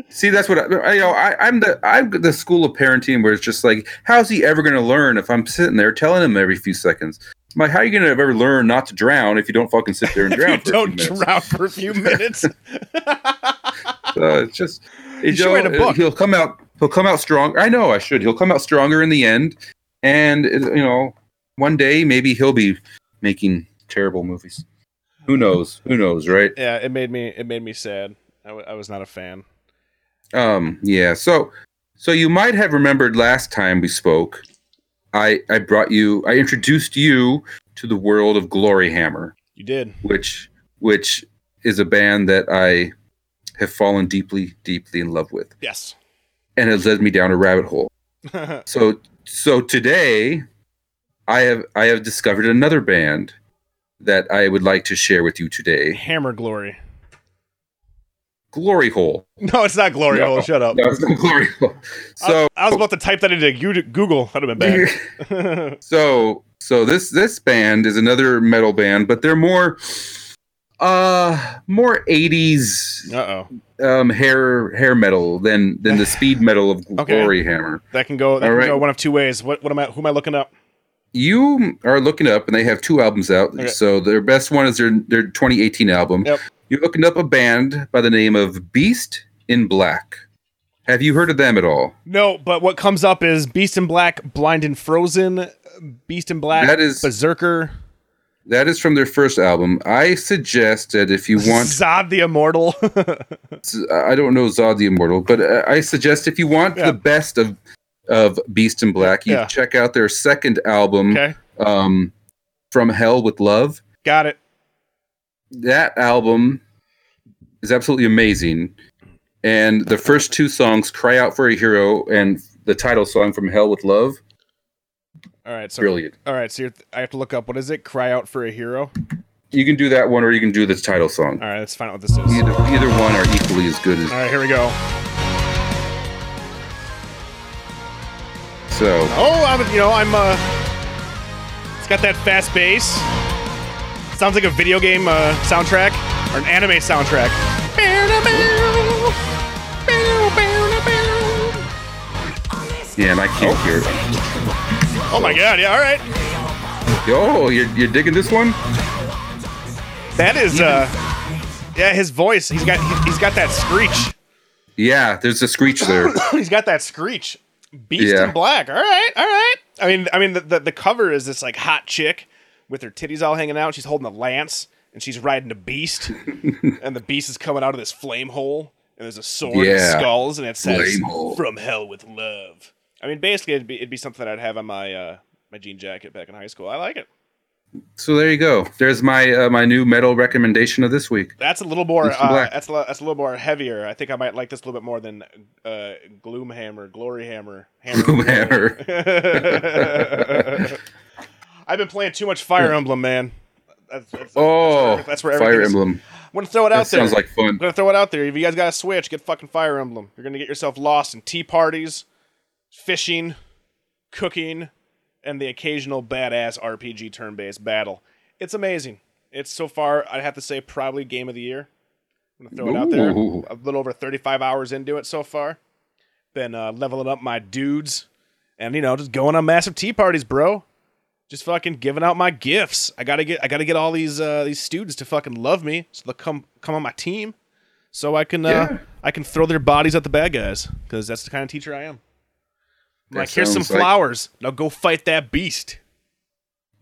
S4: See, that's what I, you know. I, I'm the I'm the school of parenting where it's just like, how's he ever going to learn if I'm sitting there telling him every few seconds? I'm like, how are you going to ever learn not to drown if you don't fucking sit there and drown? for
S3: don't drown for a few minutes.
S4: So it's just
S3: You
S4: know,
S3: a book.
S4: He'll come out. He'll come out strong. I know. I should. He'll come out stronger in the end, and you know, one day maybe he'll be making terrible movies. Who knows? Who knows? Right?
S3: yeah, it made me it made me sad. I, w- I was not a fan.
S4: Um. Yeah. So, so you might have remembered last time we spoke. I I brought you. I introduced you to the world of Glory Hammer,
S3: You did.
S4: which which is a band that I have fallen deeply, deeply in love with,
S3: Yes.
S4: and has led me down a rabbit hole. so so today i have i have discovered another band that i would like to share with you today
S3: Hammer Glory.
S4: Glory hole
S3: No, it's not Glory
S4: No.
S3: Hole. Shut up.
S4: no, it's not glory hole so
S3: I was about to type that into Google. That'd have been bad.
S4: so so this this band is another metal band but they're more uh more 80s
S3: uh oh.
S4: um hair hair metal than than the speed metal of
S3: Okay.
S4: glory hammer
S3: That can go. That
S4: All
S3: can
S4: right.
S3: go one of two ways. What what am I? Who am I looking up?
S4: you are looking up and they have two albums out
S3: Okay.
S4: so their best one is their their 2018 album
S3: Yep.
S4: You're looking up a band by the name of beast in black have you heard of them at all
S3: No, but what comes up is Beast in Black, Blind and Frozen, Beast in Black,
S4: That is-
S3: Berserker,
S4: that is from their first album i suggest that if you want
S3: Zod the Immortal.
S4: i don't know zod the immortal but uh, i suggest if you want
S3: Yeah.
S4: the best of of beast in black you
S3: Yeah.
S4: check out their second album
S3: okay,
S4: um from hell with love
S3: got it.
S4: That album is absolutely amazing. And the first two songs, Cry Out for a Hero and the title song from Hell with Love,
S3: All right, so
S4: brilliant.
S3: all right, so you're, I have to look up what is it? Cry out for a hero.
S4: You can do that one or you can do the title song.
S3: All right, let's find out what this is.
S4: Either, either one are equally as good as
S3: All right, here we go.
S4: so.
S3: Oh, I'm you know I'm uh, it's got that fast bass. Sounds like a video game uh, soundtrack or an anime soundtrack.
S4: Yeah, and I can't hear it.
S3: Oh my god! Yeah, all right.
S4: Oh, you're, you're digging this one?
S3: That is uh, yeah, his voice. He's got he, has got that screech.
S4: Yeah, there's a screech there.
S3: he's got that screech. Beast
S4: Yeah.
S3: in black. All right, all right. I mean, I mean, the, the the cover is this like hot chick with her titties all hanging out. She's holding a lance and she's riding a beast, and the beast is coming out of this flame hole. And there's a sword and skulls, and it says "From Hell with Love." I mean, basically, it'd be, it'd be something that I'd have on my uh, my jean jacket back in high school. I like it.
S4: So there you go. There's my uh, my new metal recommendation of this week.
S3: That's a little more. Uh, that's a, that's a little more heavier. I think I might like this a little bit more than uh, Gloomhammer, Glory Hammer, Hammer.
S4: Gloomhammer.
S3: I've been playing too much Fire Emblem, man. That's, that's,
S4: Oh,
S3: that's where, that's where
S4: Fire. Emblem.
S3: I'm gonna throw it out
S4: That
S3: there.
S4: sounds like fun.
S3: I'm gonna throw it out there. If you guys got a Switch, get fucking Fire Emblem. You're gonna get yourself lost in tea parties, fishing, cooking, and the occasional badass RPG turn-based battle. It's amazing. It's so far, I'd have to say, probably game of the year. I'm gonna throw it out there. A little over 35 hours into it so far. Been uh, leveling up my dudes, and you know, just going on massive tea parties, bro. Just fucking giving out my gifts. I gotta get, I gotta get all these uh, these students to fucking love me, so they'll come come on my team, so I can uh,
S4: Yeah.
S3: I can throw their bodies at the bad guys, because that's the kind of teacher I am. I'm like, here's some
S4: like-
S3: flowers. Now go fight that beast.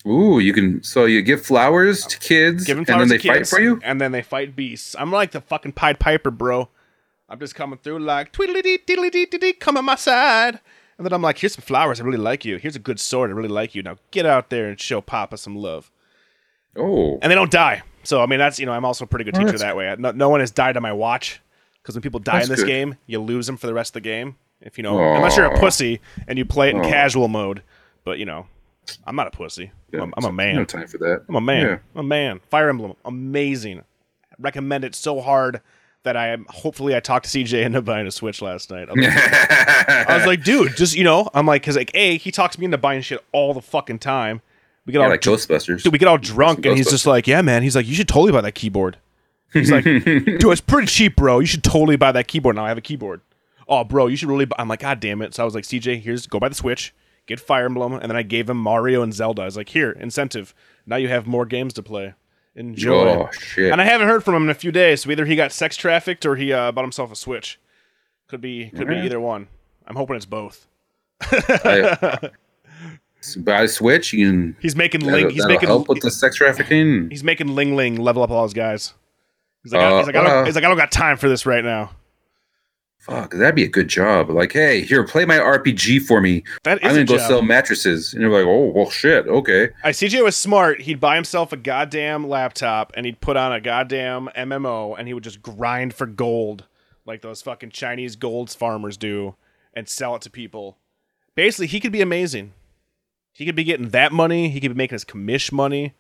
S4: Ooh, you can. So you give flowers to kids,
S3: them
S4: and then they fight for you.
S3: and then they fight beasts. I'm like the fucking Pied Piper, bro. I'm just coming through like tweedly dee diddly dee dee dee, come on my side. And then I'm like, here's some flowers. I really like you. Here's a good sword. I really like you. Now get out there and show Papa some love.
S4: Oh,
S3: And they don't die. So I mean, that's you know, I'm also a pretty good
S4: Oh,
S3: teacher that way. No, no one has died on my watch because when people die in this
S4: good.
S3: game, you lose them for the rest of the game. If you know, unless you're a pussy and you play it in
S4: Aw.
S3: casual mode. But you know, I'm not a pussy.
S4: yeah,
S3: I'm, I'm a
S4: No
S3: man.
S4: time for that.
S3: I'm a man.
S4: Yeah.
S3: I'm a man. Fire Emblem, amazing. Recommend it so hard that I am. Hopefully, I talked to CJ into buying a Switch last night. I was, like, I was like, dude, just you know, I'm like, cause like, a he talks me into buying shit all the fucking time. We get
S4: yeah,
S3: all
S4: like Ghostbusters.
S3: dude, we get all drunk, and he's just like, yeah, man. He's like, you should totally buy that keyboard. He's like, dude, it's pretty cheap, bro. You should totally buy that keyboard. Now I have a keyboard. Oh, bro, you should really. Buy. I'm like, god damn it. So I was like, CJ, here's go buy the Switch, get Fire Emblem, and then I gave him Mario and Zelda. I was like, here, incentive. Now you have more games to play. Enjoy.
S4: Oh shit!
S3: And I haven't heard from him in a few days. So either he got sex trafficked or he uh, bought himself a Switch. Could be could be either one. I'm hoping it's both.
S4: I- buy a Switch. Can.
S3: He's making Ling. He's making
S4: help with the sex trafficking.
S3: he's making Ling Ling level up all his guys. He's like, I,
S4: Uh,
S3: he's, like I
S4: uh.
S3: he's like, I don't got time for this right now.
S4: Fuck, that'd be a good job. Like, hey, here, play my RPG for me.
S3: That is
S4: I'm gonna go
S3: job.
S4: sell mattresses. And you're like, oh well, shit. Okay.
S3: I CJ was smart. He'd buy himself a goddamn laptop and he'd put on a goddamn MMO and he would just grind for gold like those fucking Chinese gold farmers do and sell it to people. Basically, he could be amazing. He could be getting that money. He could be making his commish money.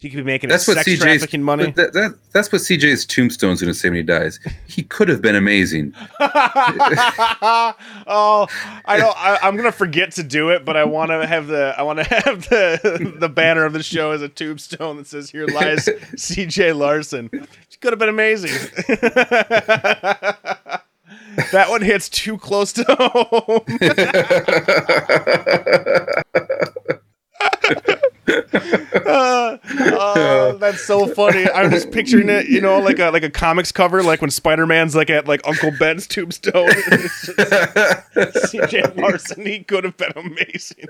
S3: He could be making
S4: That's what
S3: sex
S4: CJ's
S3: trafficking money.
S4: That, that, that's what CJ's tombstone's gonna say when he dies. He could have been amazing.
S3: oh, I don't. I, I'm gonna forget to do it, but I want to have the. I want to have the the banner of the show as a tombstone that says "Here lies C.J. Larson." It could have been amazing. that one hits too close to home. Uh, oh, that's so funny. I'm just picturing it, you know, like a like a comics cover, like when Spider Man's like at like Uncle Ben's tombstone. CJ Larson, he could have been amazing.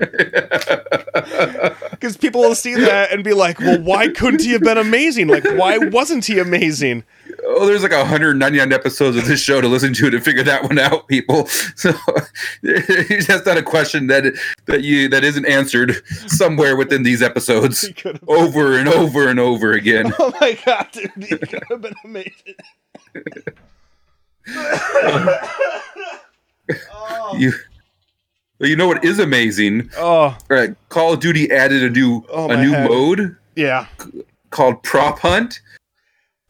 S3: Because people will see that and be like, "Well, why couldn't he have been amazing? Like, why wasn't he amazing?"
S4: Oh, there's like 199 episodes of this show to listen to to figure that one out, people. So that's not a question that that you that isn't answered somewhere within these episodes over and over and over again.
S3: Oh my god, dude, he could have been amazing. oh,
S4: You, you know what is amazing?
S3: oh,
S4: right. Call of Duty added a new
S3: Oh,
S4: a new
S3: head.
S4: mode
S3: yeah.
S4: called Prop Hunt,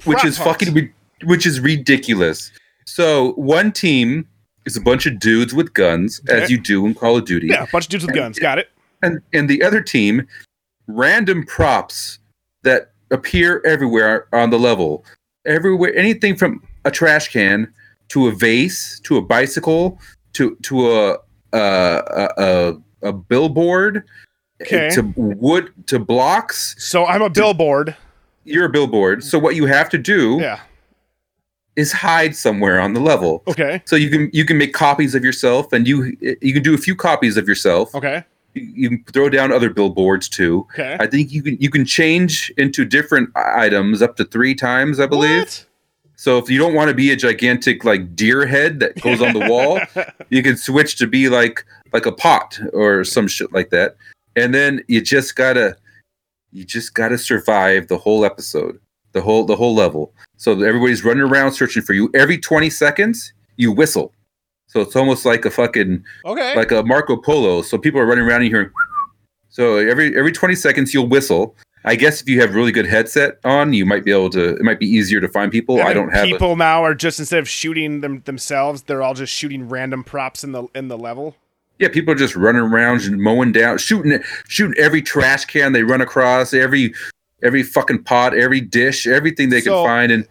S4: which is fucking which is ridiculous. So one team is a bunch of dudes with guns, as you do in Call of Duty,
S3: Yeah, a bunch of dudes with guns. Got it.
S4: and and the other team, random props that appear everywhere on the level, everywhere, anything from a trash can to a vase to a bicycle to to a a a, a, a billboard
S3: Okay.
S4: to wood to blocks.
S3: So I'm a billboard.
S4: You're a billboard. So what you have to do
S3: Yeah.
S4: is hide somewhere on the level.
S3: Okay.
S4: So you can you can make copies of yourself, and you you can do a few copies of yourself.
S3: Okay.
S4: You, you can throw down other billboards too.
S3: Okay.
S4: I think you can you can change into different items up to three times, I believe.
S3: What?
S4: So if you don't want to be a gigantic like deer head that goes on the wall, you can switch to be like like a pot or some shit like that. And then you just gotta you just gotta survive the whole episode, the whole the whole level. So everybody's running around searching for you. Every twenty seconds, you whistle. So it's almost like a fucking
S3: Okay.
S4: like a Marco Polo. So people are running around and hearing. So every every 20 seconds you'll whistle. I guess if you have really good headset on, you might be able to. It might be easier to find people. I don't have. a-
S3: people now are just instead of shooting them themselves, they're all just shooting random props in the in the level.
S4: Yeah, people are just running around and mowing down, shooting shooting every trash can they run across, every every fucking pot, every dish, everything they
S3: So-
S4: can find, and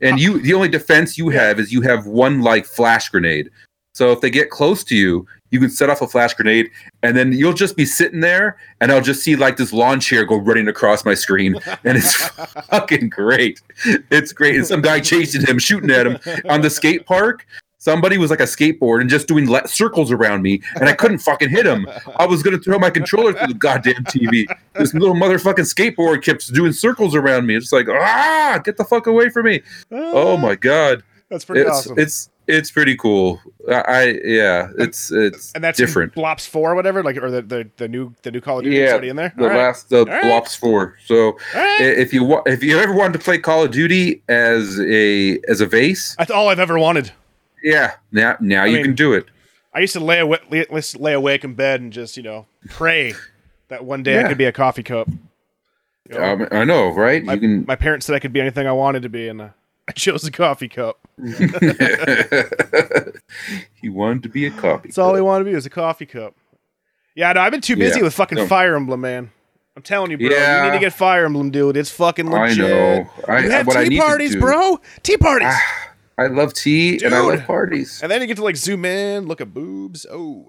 S4: and you the only defense you have is you have one like flash grenade. So if they get close to you, you can set off a flash grenade, and then you'll just be sitting there, and I'll just see like this lawn chair go running across my screen, and it's fucking great. It's great. And some guy chasing him, shooting at him on the skate park. Somebody was like a skateboard and just doing le- circles around me, and I couldn't fucking hit him. I was gonna throw my controller through the goddamn TV. This little motherfucking skateboard kept doing circles around me. It's like, ah, get the fuck away from me! Oh my god,
S3: That's pretty
S4: it's
S3: awesome.
S4: it's it's pretty cool. I, I yeah, it's it's
S3: and that's
S4: different.
S3: Blops four, or whatever, like or the, the, the new the new Call of Duty
S4: Yeah,
S3: already in there.
S4: The
S3: All
S4: last the
S3: right.
S4: Blops Four. So
S3: right.
S4: if you wa- if you ever wanted to play Call of Duty as a as a vase,
S3: That's all I've ever wanted.
S4: Yeah, now now you
S3: mean-
S4: can do it.
S3: I used to lay awake, lay, lay awake in bed and just you know pray that one day I could be a coffee cup. You know,
S4: Um, I know, right?
S3: my,
S4: you can.
S3: my parents said I could be anything I wanted to be, and uh, I chose a coffee cup.
S4: he wanted to be a copy.
S3: That's all he wanted to be was a coffee cup. Yeah, no, I've been too busy
S4: Yeah.
S3: with fucking
S4: No.
S3: Fire Emblem, man. I'm telling you, bro. You need to get Fire Emblem, dude. It's fucking
S4: I know. I,
S3: You have
S4: what I
S3: tea
S4: to
S3: parties, bro. Tea parties.
S4: I love tea and I love parties.
S3: and then you get to like zoom in, look at boobs. Oh,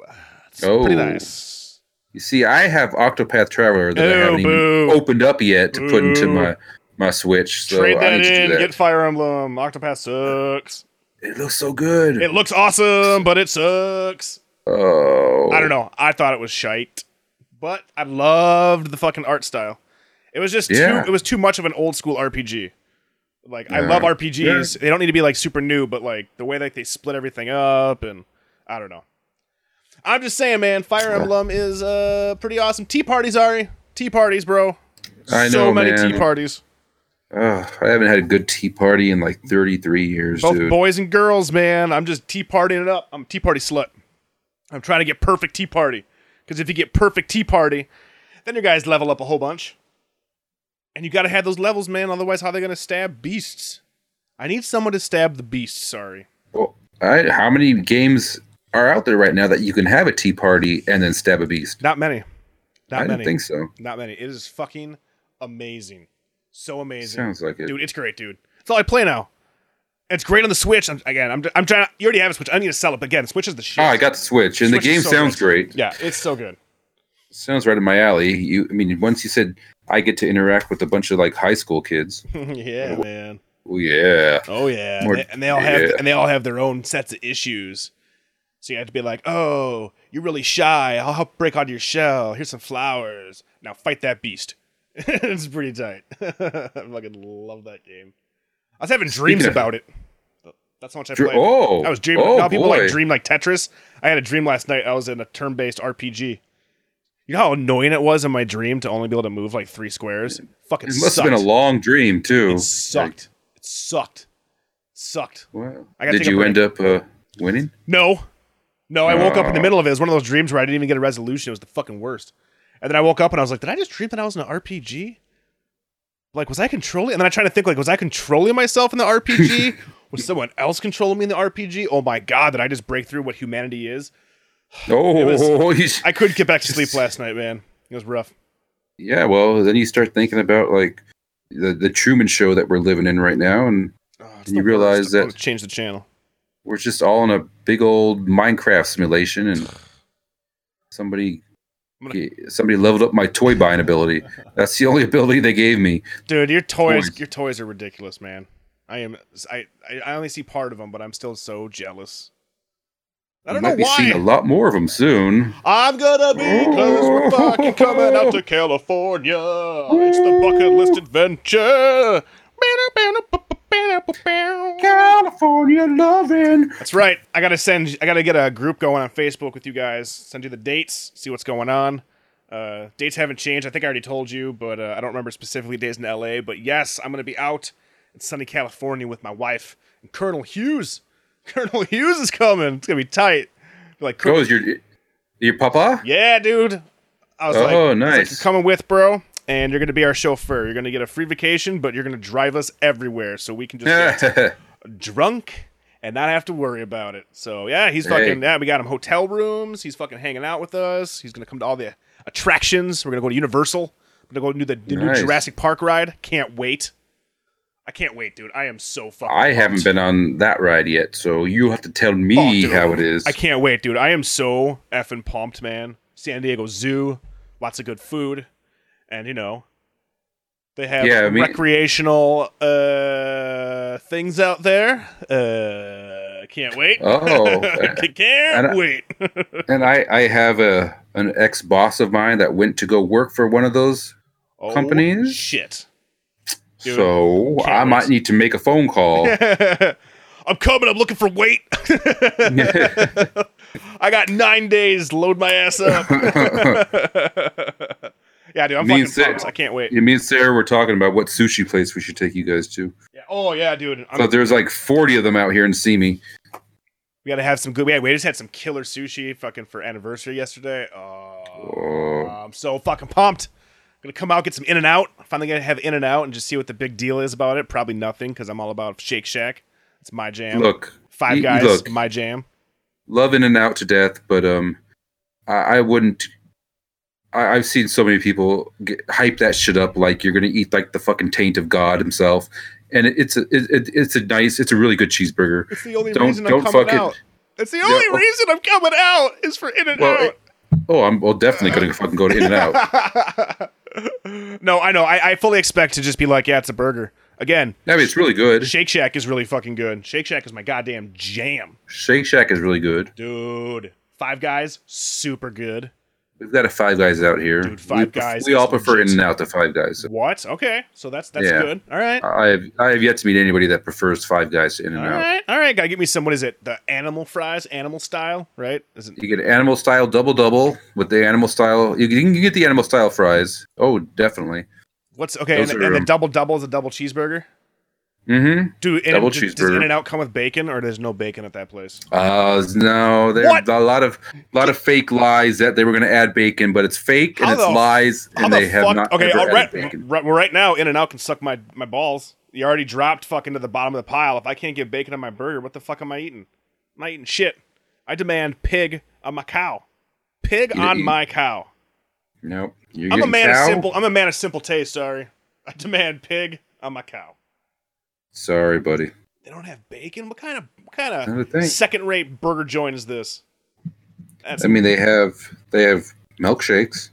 S3: it's
S4: Oh.
S3: pretty nice.
S4: You see, I have Octopath Traveler that I haven't
S3: boo.
S4: even opened up yet to put into my my Switch. So
S3: Trade
S4: I
S3: that
S4: need to do
S3: in.
S4: that.
S3: Get Fire Emblem. Octopath sucks.
S4: It looks so good.
S3: It looks awesome, but it sucks.
S4: oh,
S3: I don't know. I thought it was shite, but I loved the fucking art style. It was just
S4: Yeah.
S3: too. It was too much of an old school RPG. Like I love RPGs. They don't need to be like super new, but like the way that they split everything up and I don't know. I'm just saying, man. Fire Emblem is uh pretty awesome. Tea parties, Ari. Tea parties, bro.
S4: I
S3: so
S4: know,
S3: many
S4: man.
S3: tea parties.
S4: Ugh, I haven't had a good tea party in like 33 years,
S3: Both
S4: dude.
S3: boys and girls, man. I'm just tea partying it up. I'm a tea party slut. I'm trying to get perfect tea party. Because if you get perfect tea party, then your guys level up a whole bunch. And you gotta have those levels, man. Otherwise, how are they gonna stab beasts? I need someone to stab the beasts, sorry.
S4: Well, I, how many games are out there right now that you can have a tea party and then stab a beast?
S3: Not many. Not
S4: I
S3: many.
S4: don't think so.
S3: Not many. It is fucking amazing. So amazing.
S4: Sounds like it.
S3: Dude, it's great, dude. That's all I play now. It's great on the Switch. I'm, again, I'm, I'm trying to, you already have a Switch. I need to sell it, but again, Switch is the shit.
S4: Oh, I got the Switch, and
S3: Switch
S4: the game
S3: so
S4: sounds
S3: good.
S4: great.
S3: Yeah, it's so good.
S4: Sounds right in my alley. You, I mean, once you said I get to interact with a bunch of like high school kids.
S3: yeah, man.
S4: Oh yeah,
S3: Oh yeah,
S4: More-
S3: and, they, and they all have
S4: yeah.
S3: and they all have their own sets of issues. So you have to be like, "Oh, you're really shy. I'll help break out your shell. Here's some flowers. Now fight that beast." it's pretty tight. I fucking love that game. I was having dreams
S4: of-
S3: about it. That's how much I played.
S4: oh,
S3: I was dreaming.
S4: oh,
S3: now people
S4: boy.
S3: like dream like Tetris. I had a dream last night. I was in a turn-based RPG. You know how annoying it was in my dream to only be able to move like three squares. Fucking
S4: it must
S3: sucked.
S4: have been a long dream too.
S3: It sucked. It sucked. It Sucked.
S4: Well, did you end up uh, winning?
S3: No. No, I woke up in the
S4: Oh.
S3: middle of it. It was one of those dreams where I didn't even get a resolution. It was the fucking worst. And then I woke up and I was like, did I just dream that I was in an RPG? Like, was I controlling? And then I tried to think, like, was I controlling myself in the RPG? was someone else controlling me in the RPG? Oh my god, did I just break through what humanity is?
S4: Oh,
S3: was- I couldn't get back to sleep last night, man. It was rough.
S4: yeah. Well, then you start thinking about like the the Truman Show that we're living in right now, and
S3: Oh,
S4: And you realize that-
S3: change the channel.
S4: we're just all in a big old Minecraft simulation, and somebody
S3: gonna-
S4: somebody leveled up my toy buying ability. That's the only ability they gave me.
S3: Dude, your toys,
S4: Toys.
S3: your toys are ridiculous, man. I am, I I only see part of them, but I'm still so jealous. I don't
S4: you might
S3: know
S4: be
S3: why.
S4: seeing a lot more of them soon.
S3: I'm gonna be close. We're fucking coming out to California. It's the bucket list adventure.
S4: California loving.
S3: That's right. I gotta send. I gotta get a group going on Facebook with you guys. Send you the dates. See what's going on. Uh, dates haven't changed. I think I already told you, but uh, I don't remember specifically days in LA. But yes, I'm gonna be out in sunny California with my wife and Colonel Hughes. Colonel Hughes is coming. It's gonna be tight. Like, Colonel-
S4: Goes your your papa?
S3: yeah, dude. I was
S4: Oh,
S3: like, I was like,
S4: nice.
S3: you're coming with, bro, and you're gonna be our chauffeur. You're gonna get a free vacation, but you're gonna drive us everywhere, so we can just get drunk and not have to worry about it. So yeah, he's
S4: Hey.
S3: fucking yeah. We got him hotel rooms. He's fucking hanging out with us. He's gonna come to all the attractions. We're gonna go to Universal. We're gonna go do the, the new Jurassic Park ride. Can't wait. I can't wait, dude. I am so fucking.
S4: I haven't been on that ride yet, so you have to tell
S3: Oh,
S4: me
S3: dude.
S4: how it is.
S3: I can't wait, dude. I am so effing pumped, man. San Diego Zoo, lots of good food, and you know, they have
S4: Yeah, I mean-
S3: recreational uh things out there. Uh, can't wait.
S4: Oh,
S3: can't
S4: I-
S3: wait.
S4: And I, I have a an ex boss of mine that went to go work for one of those,
S3: oh,
S4: Companies?
S3: Shit. Dude,
S4: so I might need to make a phone call.
S3: I'm coming. I'm looking for weight. I got nine days. Load my ass up. yeah, dude. I'm
S4: Me
S3: fucking
S4: Sid-
S3: pumped. I can't wait.
S4: Yeah, me and Sarah were talking about what sushi place we should take you guys to.
S3: Yeah. Oh yeah, dude. I'm,
S4: So there's like 40 of them out here in Simi.
S3: we gotta have some good. Yeah, we just had some killer sushi fucking for anniversary yesterday. Oh,
S4: Oh,
S3: I'm so fucking pumped. Gonna come out get some In and Out. Finally gonna have In and Out and just see what the big deal is about it. Probably nothing because I'm all about Shake Shack. It's my jam.
S4: look,
S3: Five Guys,
S4: look.
S3: my jam.
S4: love In and Out to death, but um, I, I wouldn't. I, I've seen so many people get, hype that shit up like you're gonna eat like the fucking taint of God himself, and it, it's a it, it, it's a nice, it's a really good cheeseburger.
S3: It's the only
S4: Don't-
S3: reason I'm coming out. It's the only
S4: oh.
S3: reason I'm coming out is for In and
S4: Well,
S3: Out.
S4: Oh, I'm well definitely gonna fucking go to In and Out.
S3: no, I know. I, I fully expect to just be like, yeah, it's a burger. Again,
S4: I mean, it's really good.
S3: Shake Shack is really fucking good. Shake Shack is my goddamn jam,
S4: Shake Shack is really good.
S3: dude. Five Guys, super good.
S4: We've got a Five Guys out here.
S3: Dude, Five
S4: we,
S3: Guys
S4: We all prefer. In and Out to Five Guys.
S3: What? Okay, so that's that's
S4: Yeah.
S3: good. All right.
S4: I have I have yet to meet anybody that prefers Five Guys to In
S3: All
S4: and Out.
S3: right, all right, gotta get me some. What is it? The animal fries, animal style, right? Is it?
S4: You get animal style double double with the animal style. You can, you get the animal style fries. Oh, definitely.
S3: What's okay? And, the-
S4: are,
S3: and the
S4: um,
S3: double double is a double cheeseburger.
S4: Mm-hmm.
S3: Dude, and
S4: Double
S3: does, does. In and Out come with bacon, or there's no bacon at that place?
S4: Uh no, there's
S3: What?
S4: a lot of lot of fake lies that they were going to add bacon, but it's fake and
S3: How
S4: it's
S3: the-
S4: lies, and
S3: the
S4: they have not
S3: okay,
S4: ever
S3: all
S4: added
S3: right,
S4: bacon.
S3: right, right now, In and Out can suck my my balls. You already dropped fucking to the bottom of the pile. If I can't get bacon on my burger, what the fuck am I eating? I'm not eating shit. I demand pig on my cow. Pig
S4: You-
S3: on
S4: you-
S3: my cow.
S4: Nope. You're
S3: I'm a man
S4: cow?
S3: of simple. I'm a man of simple taste. Sorry, I demand pig on my cow.
S4: Sorry, buddy.
S3: They don't have bacon. What kind of what kind of second-rate burger joint is this? That's
S4: I mean, they have they have milkshakes.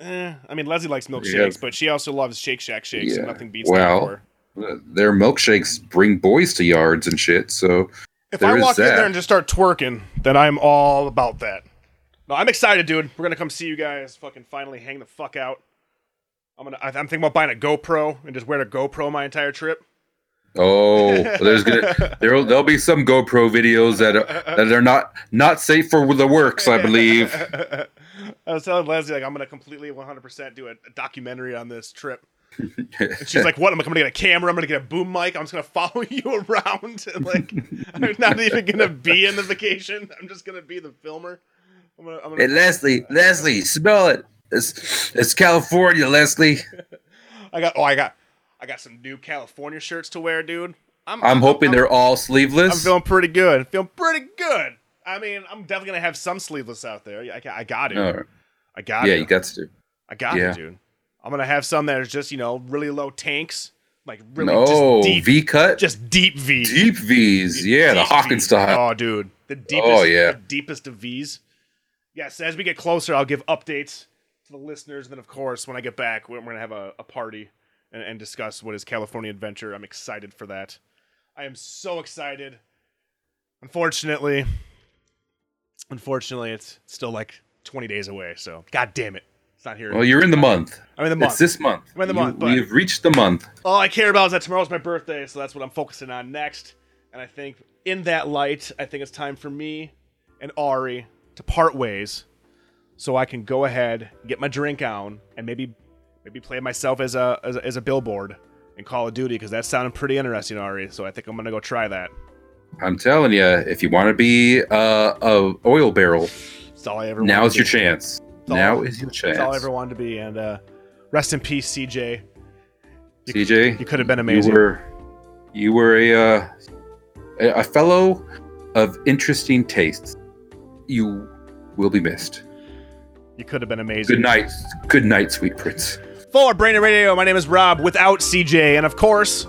S3: Eh, I mean, Leslie likes milkshakes,
S4: have-
S3: but she also loves Shake Shack shakes, and
S4: Yeah.
S3: nothing beats
S4: Well,
S3: that for her.
S4: Uh, Their milkshakes bring boys to yards and shit. So
S3: If I walk in there and just start twerking, then I'm all about that. No, I'm excited, dude. We're gonna come see you guys. Fucking finally hang the fuck out. I'm gonna. I- I'm thinking about buying a GoPro and just wearing a GoPro my entire trip.
S4: Oh, there's gonna there'll there'll be some GoPro videos that are, that are not not safe for the works, I believe.
S3: I was telling Leslie like I'm gonna completely 100% do a, a documentary on this trip. And she's like, "What? I'm gonna get a camera. I'm gonna get a boom mic. I'm just gonna follow you around. And like, I'm not even gonna be in the vacation. I'm just gonna be the filmer. I'm gonna. I'm gonna
S4: Hey Leslie, Leslie, smell it. It's it's California, Leslie.
S3: I got. Oh, I got. I got some new California shirts to wear, dude. I'm.
S4: I'm hoping
S3: I'm,
S4: they're all sleeveless.
S3: I'm feeling pretty good. Feeling pretty good. I mean, I'm definitely gonna have some sleeveless out there. I, I got it.
S4: Oh,
S3: I got
S4: it.
S3: yeah,
S4: you got to.
S3: I got
S4: Yeah.
S3: it, dude. I'm gonna have some that are just you know really low tanks, like really
S4: No,
S3: just deep,
S4: V cut,
S3: just deep V,
S4: deep V's. Yeah, the
S3: Deep
S4: Hawkins
S3: V.
S4: style.
S3: Oh, dude, the oh, deepest,
S4: Oh, yeah.
S3: the deepest of V's. Yes, as we get closer, I'll give updates to the listeners. And then, of course, when I get back, we're, we're gonna have a, a party and, and discuss what is California Adventure. I'm excited for that. I am so excited. Unfortunately, unfortunately, it's still like 20 days away. So, god damn it, it's not here.
S4: Well, you're in the month.
S3: I'm in the month.
S4: It's this month.
S3: I'm in the
S4: You-
S3: month, but-
S4: We've reached the month.
S3: All I care about is that tomorrow's my birthday, so that's what I'm focusing on next. And I think in that light, I think it's time for me and Ari to part ways so I can go ahead, get my drink on, and maybe maybe play myself as a as a, as a billboard in Call of Duty because that sounded pretty interesting, Ari. So I think I'm gonna go try that.
S4: I'm telling you, if you want to be uh, a oil barrel,
S3: That's all I ever.
S4: now's
S3: wanted
S4: your chance.
S3: all-
S4: now is your chance.
S3: That's all I ever wanted to be. And uh, rest in peace, CJ.
S4: CJ,
S3: You could have been amazing.
S4: You were, you were a, uh, a a fellow of interesting tastes. You will be missed.
S3: You could have been amazing.
S4: Good night. Good night, sweet prince.
S3: For Brain Radio, my name is Rob without CJ, and of course,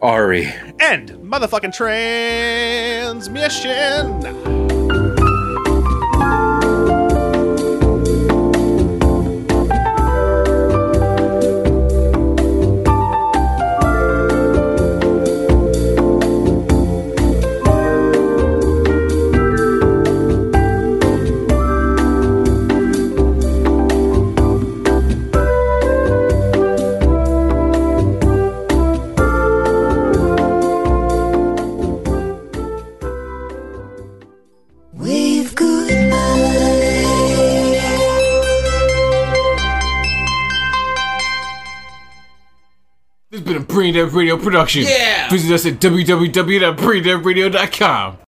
S4: Ari.
S3: end motherfucking transmission.
S5: This has been a Brain Dead Radio production. Yeah! Visit us at www.braindeadradio.com.